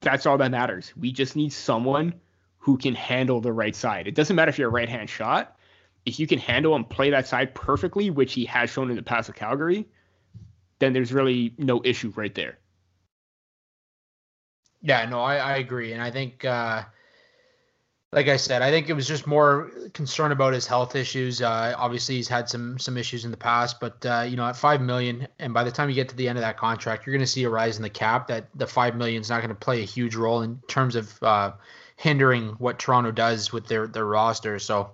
that's all that matters. We just need someone who can handle the right side. It doesn't matter if you're a right hand shot. If you can handle and play that side perfectly, which he has shown in the past with Calgary, then there's really no issue right there. Yeah, no, I, I agree, and I think, uh, like I said, I think it was just more concern about his health issues. Uh, obviously, he's had some some issues in the past, but uh, you know, at five million, and by the time you get to the end of that contract, you're going to see a rise in the cap. That the five million is not going to play a huge role in terms of uh, hindering what Toronto does with their their roster. So.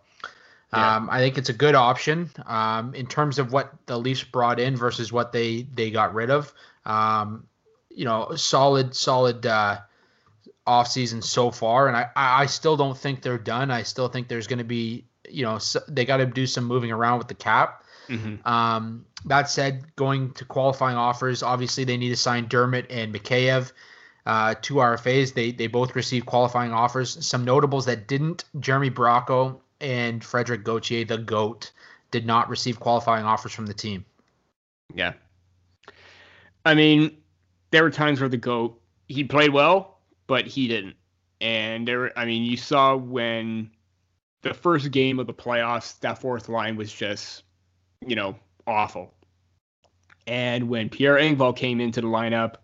Yeah. Um, I think it's a good option um, in terms of what the Leafs brought in versus what they they got rid of. Um, you know, solid, solid uh, off season so far, and I, I still don't think they're done. I still think there's going to be, you know, s they got to do some moving around with the cap. Mm-hmm. Um, that said, going to qualifying offers, obviously they need to sign Dermott and Mikheyev. uh, two RFAs. They they both received qualifying offers. Some notables that didn't: Jeremy Bracco and Frederik Gauthier, the goat, did not receive qualifying offers from the team. Yeah. I mean, there were times where the goat he played well, but he didn't. And there, I mean, you saw when the first game of the playoffs, that fourth line was just, you know, awful. And when Pierre Engvall came into the lineup,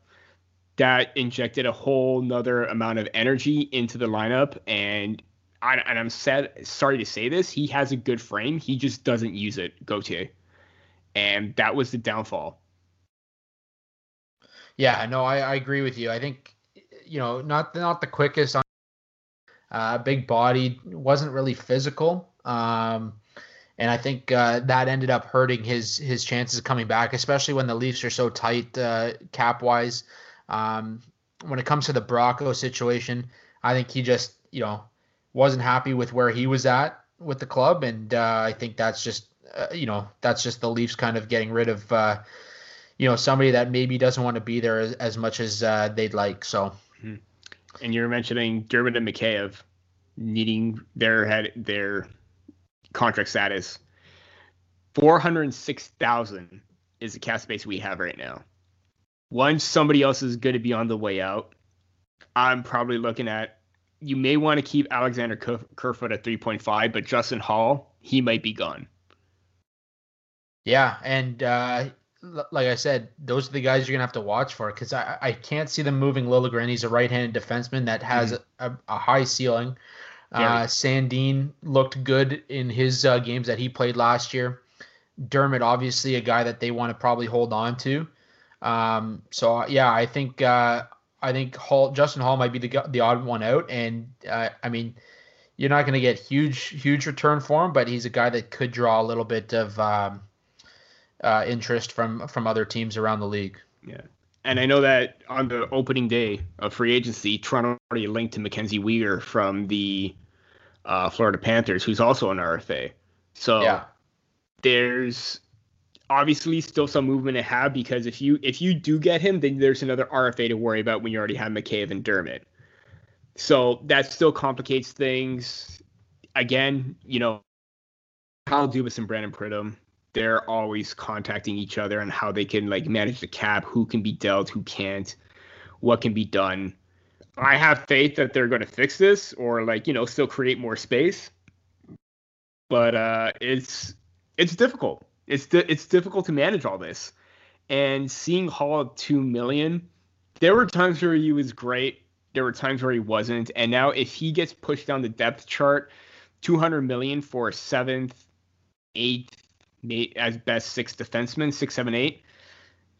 that injected a whole nother amount of energy into the lineup. And I, and I'm sad, sorry to say this, he has a good frame. He just doesn't use it, Gauthier. And that was the downfall. Yeah, no, I, I agree with you. I think, you know, not not the quickest uh, big body, wasn't really physical. Um, and I think uh, that ended up hurting his his chances of coming back, especially when the Leafs are so tight uh, cap wise. Um, when it comes to the Bracco situation, I think he just you know wasn't happy with where he was at with the club, and uh, I think that's just uh, you know that's just the Leafs kind of getting rid of uh, you know somebody that maybe doesn't want to be there as, as much as uh, they'd like. So. Mm-hmm. And you're mentioning Dermott and Mikheyev needing their head their contract status. Four hundred six thousand is the cap space we have right now. Once somebody else is going to be on the way out, I'm probably looking at. You may want to keep Alexander Kerfoot at 3.5, but Justin Holl he might be gone. Yeah, and uh, like I said, those are the guys you're gonna have to watch for because I, I can't see them moving Liljegren. He's a right-handed defenseman that has mm-hmm. a, a, high ceiling. Uh, Sandin looked good in his uh, games that he played last year. Dermott, obviously, a guy that they want to probably hold on to. Um, so yeah, I think uh, I think Holl, Justin Holl might be the the odd one out, and uh, I mean, you're not going to get huge huge return for him, but he's a guy that could draw a little bit of um, uh, interest from from other teams around the league. Yeah. And I know that on the opening day of free agency, Toronto already linked to Mackenzie Weegar from the uh, Florida Panthers, who's also an RFA. So yeah. there's obviously still some movement to have because if you if you do get him, then there's another RFA to worry about when you already have McCabe and Dermott. So that still complicates things. Again, you know, Kyle Dubas and Brandon Pridham, they're always contacting each other and how they can like manage the cap, who can be dealt, who can't, what can be done. I have faith that they're going to fix this or like, you know, still create more space. But uh it's it's difficult. It's di- it's difficult to manage all this. And seeing Holl at 2 million, there were times where he was great, there were times where he wasn't, and now if he gets pushed down the depth chart, 200 million for a 7th, 8th, as best six defensemen, six, seven, eight.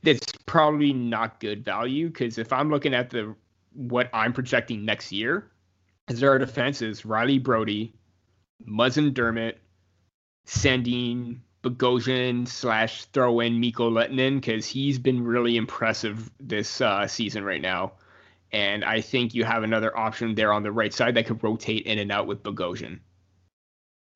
That's probably not good value because if I'm looking at the what I'm projecting next year, is there are defenses Rielly Brodie, Muzzin Dermott, Sandin, Bogosian slash throw in Mikko Lehtonen because he's been really impressive this uh, season right now. And I think you have another option there on the right side that could rotate in and out with Bogosian.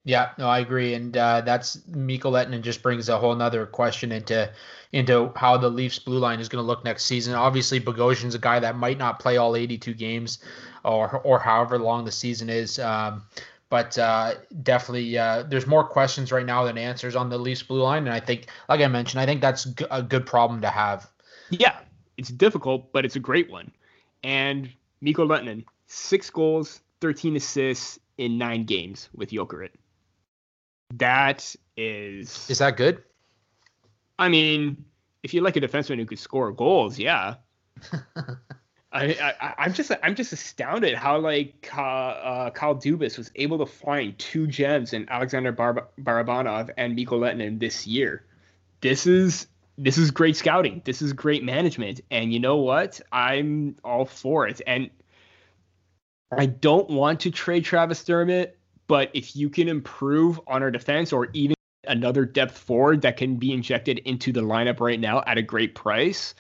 Yeah, no, I agree, and uh, that's Mikko Lehtonen just brings a whole nother question into into how the Leafs blue line is going to look next season. Obviously, Bogosian's a guy that might not play all 82 games, or or however long the season is. Um, but uh, definitely, uh, there's more questions right now than answers on the Leafs blue line, and I think, like I mentioned, I think that's a good problem to have. Yeah, it's difficult, but it's a great one. And Mikko Lehtonen, six goals, 13 assists in nine games with Jokerit. That is. Is that good? I mean, if you like a defenseman who could score goals, yeah. I, I am just I'm just astounded how like uh, uh, Kyle Dubas was able to find two gems in Alexander Bar- Barabanov and Mikko Lehtonen this year. This is this is great scouting. This is great management, and you know what? I'm all for it. And I don't want to trade Travis Dermott but if you can improve on our defense or even another depth forward that can be injected into the lineup right now at a great price,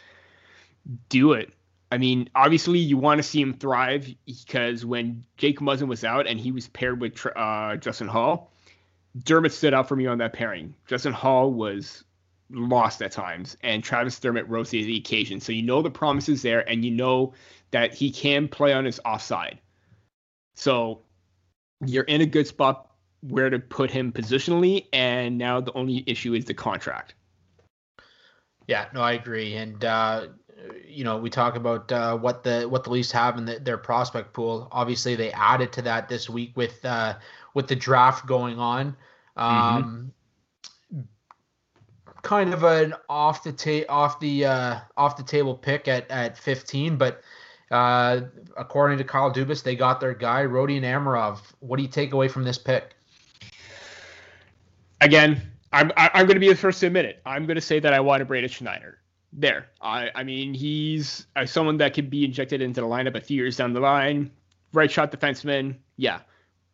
do it. I mean, obviously, you want to see him thrive because when Jake Muzzin was out and he was paired with uh, Justin Holl, Dermott stood out for me on that pairing. Justin Holl was lost at times, and Travis Dermott rose to the occasion. So you know the promise is there, and you know that he can play on his offside. So you're in a good spot where to put him positionally, and now the only issue is the contract. Yeah, no, I agree, and uh, you know we talk about uh, what the what the Leafs have in the, their prospect pool. Obviously, they added to that this week with uh, with the draft going on. Um, mm-hmm. Kind of an off the ta- off the uh, off the table pick at at 15, but uh, according to Kyle Dubas, they got their guy Rodion Amirov. What do you take away from this pick? Again, I'm I'm going to be the first to admit it. I'm going to say that I wanted Braden Schneider. There, I I mean he's uh, someone that could be injected into the lineup a few years down the line. Right shot defenseman, yeah,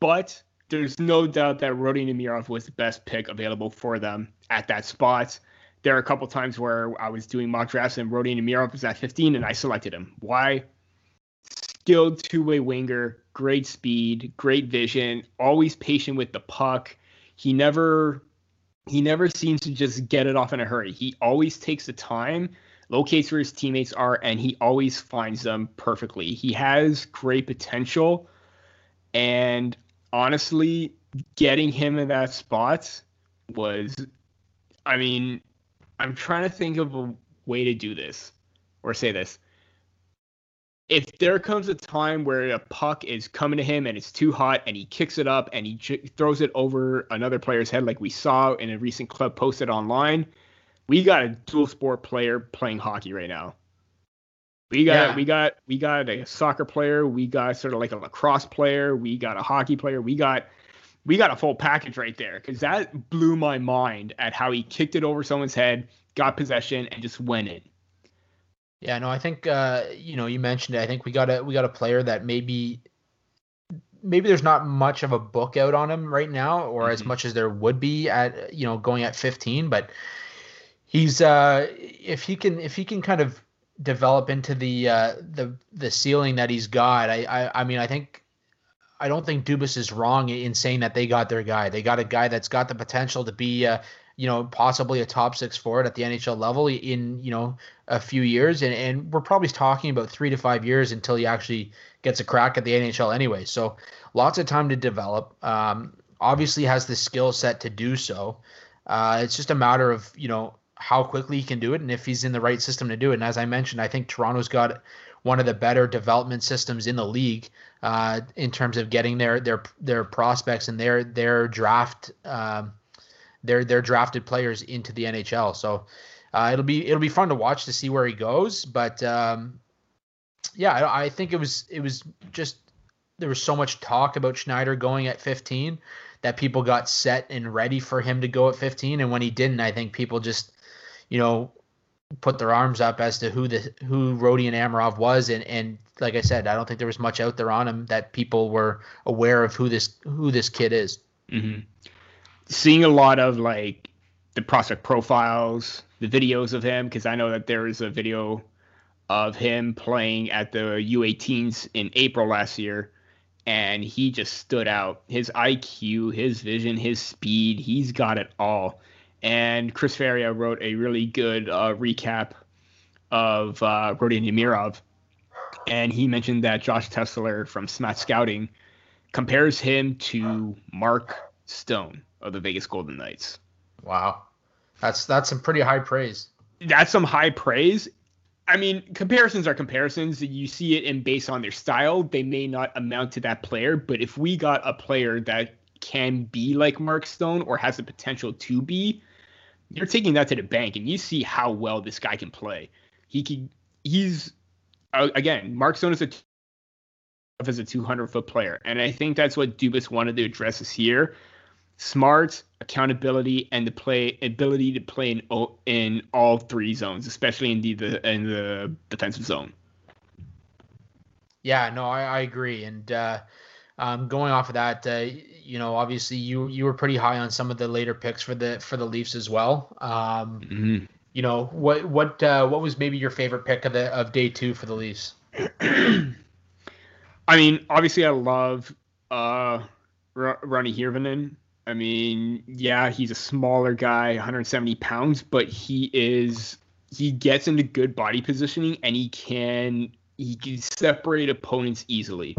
but there's no doubt that Rodion Amirov was the best pick available for them at that spot. There are a couple times where I was doing mock drafts and Rodion Amirov was at 15 and I selected him. Why? Skilled two-way winger, great speed, great vision, always patient with the puck. He never he never seems to just get it off in a hurry. He always takes the time, locates where his teammates are, and he always finds them perfectly. He has great potential, and honestly, getting him in that spot was, I mean, I'm trying to think of a way to do this or say this if there comes a time where a puck is coming to him and it's too hot and he kicks it up and he j- throws it over another player's head, like we saw in a recent club posted online, we got a dual sport player playing hockey right now. We got yeah. we got we got a soccer player, we got sort of like a lacrosse player, we got a hockey player, we got we got a full package right there because that blew my mind at how he kicked it over someone's head, got possession, and just went in. Yeah, no, I think uh, you know you mentioned it. I think we got a we got a player that maybe maybe there's not much of a book out on him right now, or mm-hmm. as much as there would be at you know going at 15. But he's uh, if he can if he can kind of develop into the uh, the the ceiling that he's got, I, I I mean I think I don't think Dubas is wrong in saying that they got their guy. They got a guy that's got the potential to be uh, you know, possibly a top six forward at the NHL level in, you know, a few years. And, and we're probably talking about three to five years until he actually gets a crack at the NHL anyway. So lots of time to develop. Um, obviously has the skill set to do so. Uh, it's just a matter of, you know, how quickly he can do it and if he's in the right system to do it. And as I mentioned, I think Toronto's got one of the better development systems in the league uh, in terms of getting their their their prospects and their their draft um, their their drafted players into the NHL. So uh, it'll be it'll be fun to watch to see where he goes. But um, yeah, I, I, think it was it was just there was so much talk about Schneider going at 15 that people got set and ready for him to go at 15, and when he didn't, I think people just you know put their arms up as to who the who Rodion Amirov was, and and like I said, I don't think there was much out there on him that people were aware of who this who this kid is. Mm-hmm seeing a lot of like the prospect profiles, the videos of him, because I know that there is a video of him playing at the U18s in April last year, and he just stood out. His IQ, his vision, his speed, he's got it all. And Chris Feria wrote a really good uh, recap of uh, Rodion Amirov, and he mentioned that Josh Tessler from Smaht Scouting compares him to Mark Stone of the Vegas Golden Knights. Wow. That's that's some pretty high praise. That's some high praise. I mean, comparisons are comparisons. You see it in based on their style. They may not amount to that player, but if we got a player that can be like Mark Stone or has the potential to be, you're taking that to the bank, and you see how well this guy can play. He can. He's uh, again, Mark Stone is a as a 200 foot player, and I think that's what Dubas wanted to address this year smart, accountability, and the play ability to play in in all three zones, especially in the, the in the defensive zone. Yeah, no, I, I agree. And uh, um, going off of that, uh, you know, obviously you you were pretty high on some of the later picks for the for the Leafs as well. Um, mm-hmm. You know, what what uh, what was maybe your favorite pick of the of day two for the Leafs? I mean, obviously, I love uh, R- Roni Hirvonen I mean, yeah, he's a smaller guy, 170 pounds, but he is he gets into good body positioning and he can he can separate opponents easily.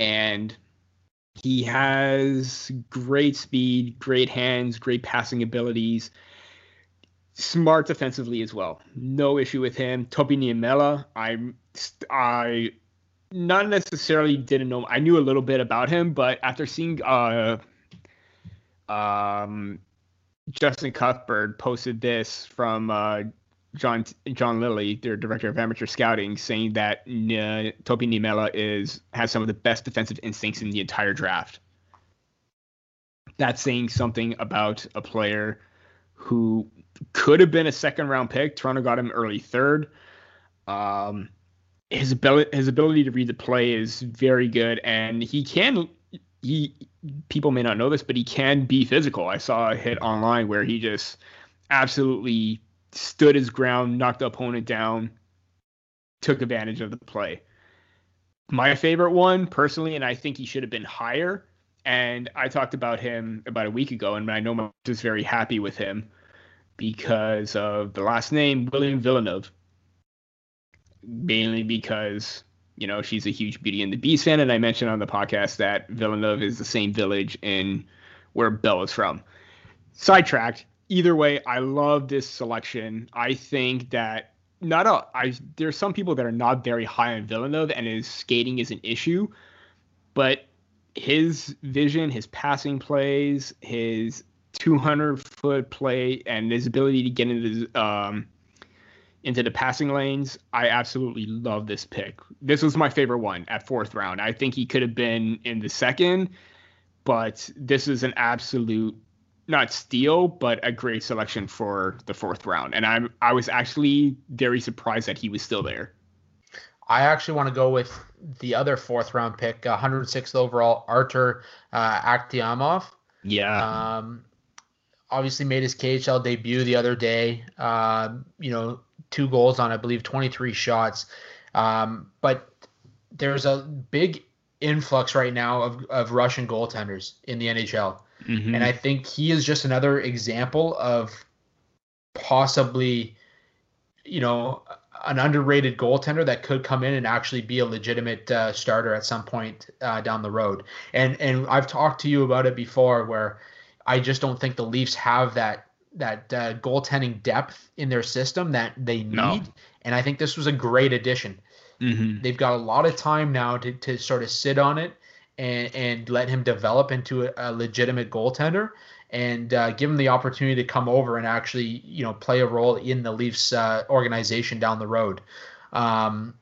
And he has great speed, great hands, great passing abilities, smart defensively as well. No issue with him. Topi Niemela, I'm I not necessarily didn't know. I knew a little bit about him, but after seeing uh um, Justin Cuthbert posted this from uh, John John Lilley, their director of amateur scouting, saying that uh, Topi Niemela is has some of the best defensive instincts in the entire draft. That's saying something about a player who could have been a second round pick. Toronto got him early third. Um, his ability his ability to read the play is very good, and he can he people may not know this, but he can be physical. I saw a hit online where he just absolutely stood his ground, knocked the opponent down, took advantage of the play. My favorite one, personally, and I think he should have been higher. And I talked about him about a week ago, and I know I'm just very happy with him because of the last name, William Villeneuve. Mainly because you know, she's a huge Beauty and the Beast fan, and I mentioned on the podcast that Villeneuve is the same village in where Belle is from. Sidetracked. Either way, I love this selection. I think that not a I there's some people that are not very high on Villeneuve and his skating is an issue, but his vision, his passing plays, his 200 foot play, and his ability to get into um, into the passing lanes. I absolutely love this pick. This was my favorite one at fourth round. I think he could have been in the second, but this is an absolute not steal, but a great selection for the fourth round. And I'm I was actually very surprised that he was still there. I actually want to go with the other fourth round pick, 106th overall, Artur uh, Akhtiamov. Yeah. Um, obviously made his KHL debut the other day. Uh, you know, two goals on, I believe, 23 shots. Um, but there's a big influx right now of, of Russian goaltenders in the NHL. Mm-hmm. And I think he is just another example of possibly, you know, an underrated goaltender that could come in and actually be a legitimate uh, starter at some point uh, down the road. And and I've talked to you about it before, where I just don't think the Leafs have that that uh, goaltending depth in their system that they need. No. And I think this was a great addition. Mm-hmm. They've got a lot of time now to, to sort of sit on it and, and let him develop into a, a legitimate goaltender and uh, give him the opportunity to come over and actually, you know, play a role in the Leafs uh, organization down the road. Um,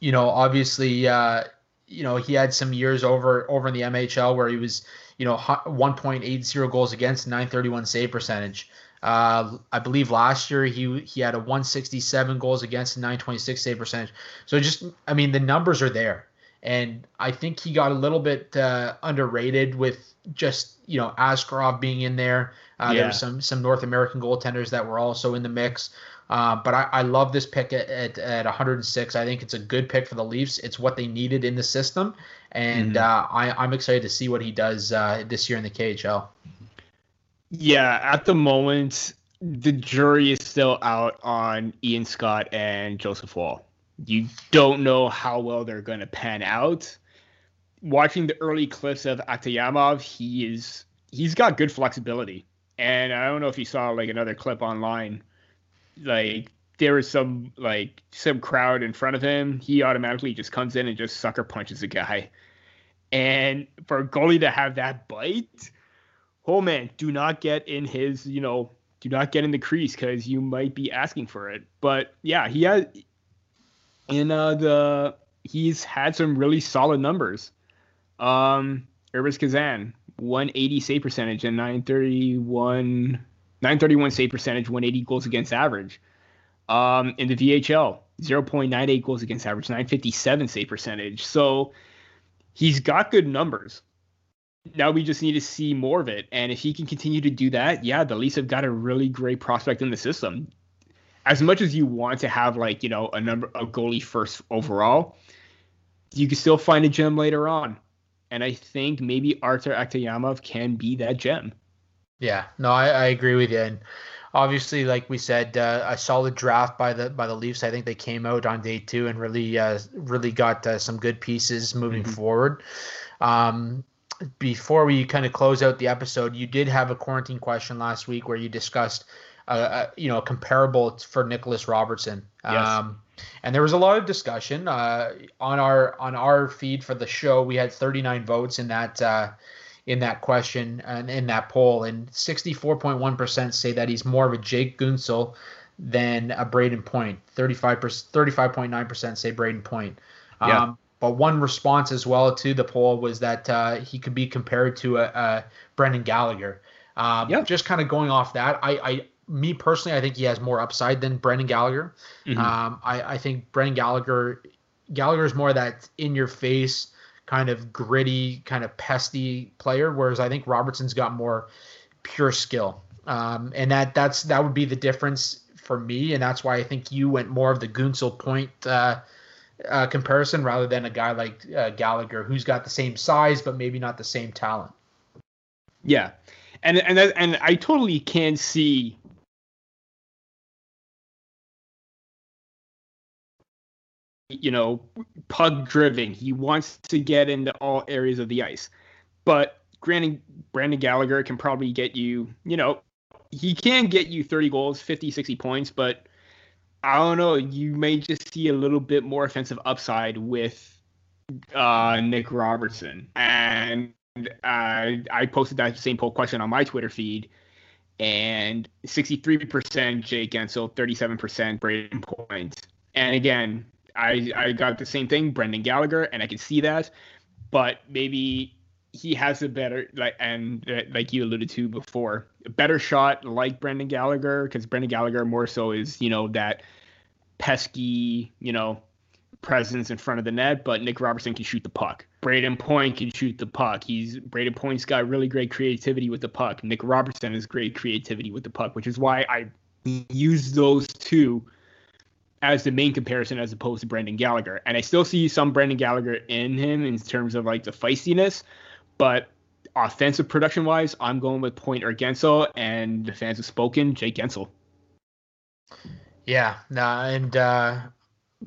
you know, obviously, uh, you know, he had some years over over in the MHL where he was you know 1.80 goals against 931 save percentage uh, I believe last year he he had a 167 goals against 926 save percentage. So just I mean the numbers are there, and I think he got a little bit uh, underrated with just you know Askarov being in there. Uh, yeah. There were some some North American goaltenders that were also in the mix. Uh, but I, I love this pick at, at, at 106. I think it's a good pick for the Leafs. It's what they needed in the system, and mm-hmm. uh, I, I'm excited to see what he does uh, this year in the KHL. Yeah, at the moment, the jury is still out on Ian Scott and Joseph Woll. You don't know how well they're going to pan out. Watching the early clips of Akhtiamov, he is he's got good flexibility. And I don't know if you saw like another clip online like there is some like some crowd in front of him, he automatically just comes in and just sucker punches a guy. And for a goalie to have that bite, oh man, do not get in his, you know, do not get in the crease because you might be asking for it. But yeah, he has in uh, the he's had some really solid numbers. Um, Irbis Kazan, 180 save percentage and 931 931 save percentage, 180 goals against average. Um, in the VHL, 0.98 goals against average, 957 save percentage. So he's got good numbers. Now we just need to see more of it. And if he can continue to do that, yeah, the Leafs have got a really great prospect in the system. As much as you want to have like, you know, a number a goalie first overall, you can still find a gem later on. and I think maybe Arthur Akhtiamov can be that gem. Yeah, no, I, I agree with you. And obviously, like we said, uh, a solid draft by the by the Leafs. I think they came out on day two and really uh, really got uh, some good pieces moving mm-hmm. forward. Um, before we kind of close out the episode, you did have a quarantine question last week where you discussed, uh, uh you know, comparable for Nicholas Robertson. Yes. Um, and there was a lot of discussion uh, on our on our feed for the show. We had 39 votes in that uh, in that question and in that poll, and 64.1% say that he's more of a Jake Guentzel than a Brayden Point. 35 35.9% say Brayden Point. Um, yeah. But one response as well to the poll was that uh, he could be compared to a, a Brendan Gallagher. Um, yep. Just kind of going off that, I, I, me personally, I think he has more upside than Brendan Gallagher. Mm-hmm. Um, I, I think Brendan Gallagher, Gallagher is more that in your face kind of gritty, kind of pesty player, whereas I think Robertson's got more pure skill. Um, and that that's that would be the difference for me, and that's why I think you went more of the Guentzel point uh, uh, comparison rather than a guy like uh, Gallagher who's got the same size but maybe not the same talent. Yeah, and and and I totally can see. You know, pug driven. He wants to get into all areas of the ice, but granted, Brandon Gallagher can probably get you. You know, he can get you 30 goals, 50, 60 points, but I don't know. You may just see a little bit more offensive upside with uh, Nick Robertson. And uh, I posted that same poll question on my Twitter feed, and 63% Jake Guentzel, 37% Brayden Point. And again, I I got the same thing, Brendan Gallagher, and I can see that, but maybe he has a better like and uh, like you alluded to before, a better shot like Brendan Gallagher because Brendan Gallagher more so is you know that pesky you know presence in front of the net, but Nick Robertson can shoot the puck. Brayden Point can shoot the puck. He's Brayden Point's got really great creativity with the puck. Nick Robertson has great creativity with the puck, which is why I use those two as the main comparison as opposed to Brendan Gallagher. And I still see some Brendan Gallagher in him in terms of like the feistiness, but offensive production wise, I'm going with Point or Guentzel, and the fans have spoken, Jake Guentzel. Yeah, nah, and uh,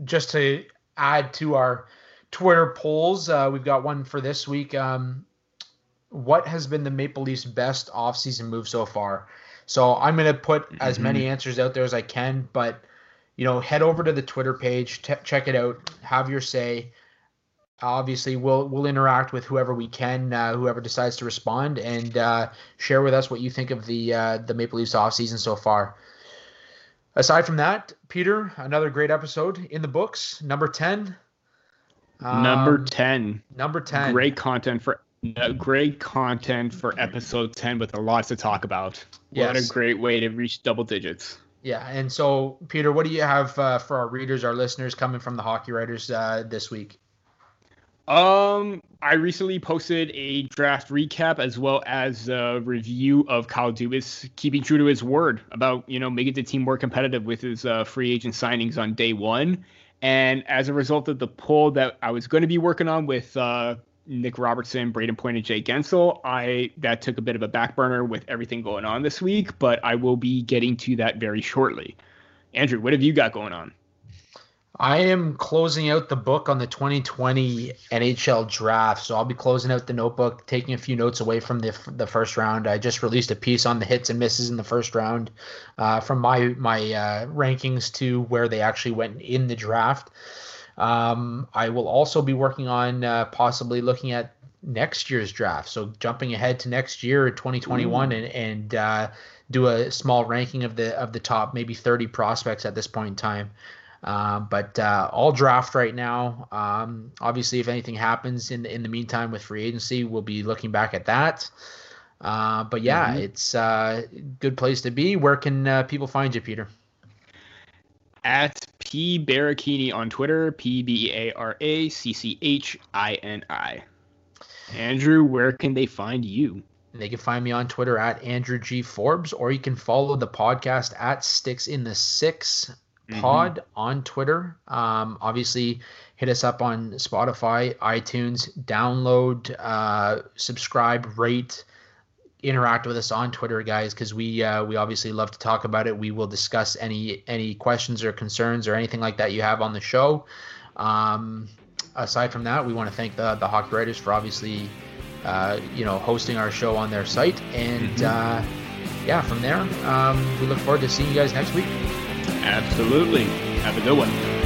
just to add to our Twitter polls, uh, we've got one for this week. Um, what has been the Maple Leafs' best offseason move so far? So I'm going to put mm-hmm. as many answers out there as I can, but you know, head over to the Twitter page, t- check it out, have your say obviously we'll we'll interact with whoever we can, uh, whoever decides to respond, and uh, share with us what you think of the uh, the Maple Leafs off season so far. Aside from that, Peter, another great episode in the books. Number ten. Um, number ten. Number ten. Great content for uh, great content for episode ten with a lot to talk about. Yes. What a great way to reach double digits. Yeah, and so Peter, what do you have uh, for our readers, our listeners coming from the Hockey Writers uh, this week? Um, I recently posted a draft recap as well as a review of Kyle Dubas keeping true to his word about you know making the team more competitive with his uh, free agent signings on day one. And as a result of the poll that I was going to be working on with uh, Nick Robertson, Brayden Point, and Jake Guentzel. I that took a bit of a back burner with everything going on this week, but I will be getting to that very shortly. Andrew, what have you got going on? I am closing out the book on the 2020 NHL draft. So I'll be closing out the notebook, taking a few notes away from the the first round. I just released a piece on the hits and misses in the first round, uh, from my my uh, rankings to where they actually went in the draft. Um, I will also be working on uh, possibly looking at next year's draft. So jumping ahead to next year, 2021, Ooh. and and uh, do a small ranking of the of the top maybe 30 prospects at this point in time. Uh, but uh, all draft right now. Um, obviously, if anything happens in the, in the meantime with free agency, we'll be looking back at that. Uh, but yeah, mm-hmm. it's a uh, good place to be. Where can uh, people find you, Peter? At P Baracchini on Twitter, P B A R A C C H I N I. Andrew, where can they find you? They can find me on Twitter at Andrew G Forbes, or you can follow the podcast at Sticks in the Six mm-hmm. Pod on Twitter. Um, obviously, hit us up on Spotify, iTunes, download, uh, subscribe, rate, interact with us on Twitter, guys, because we uh, we obviously love to talk about it. We will discuss any any questions or concerns or anything like that you have on the show. Um, aside from that, we want to thank the the Hockey Writers for obviously uh, you know hosting our show on their site, and mm-hmm. uh, yeah, from there um, we look forward to seeing you guys next week. Absolutely, have a good one.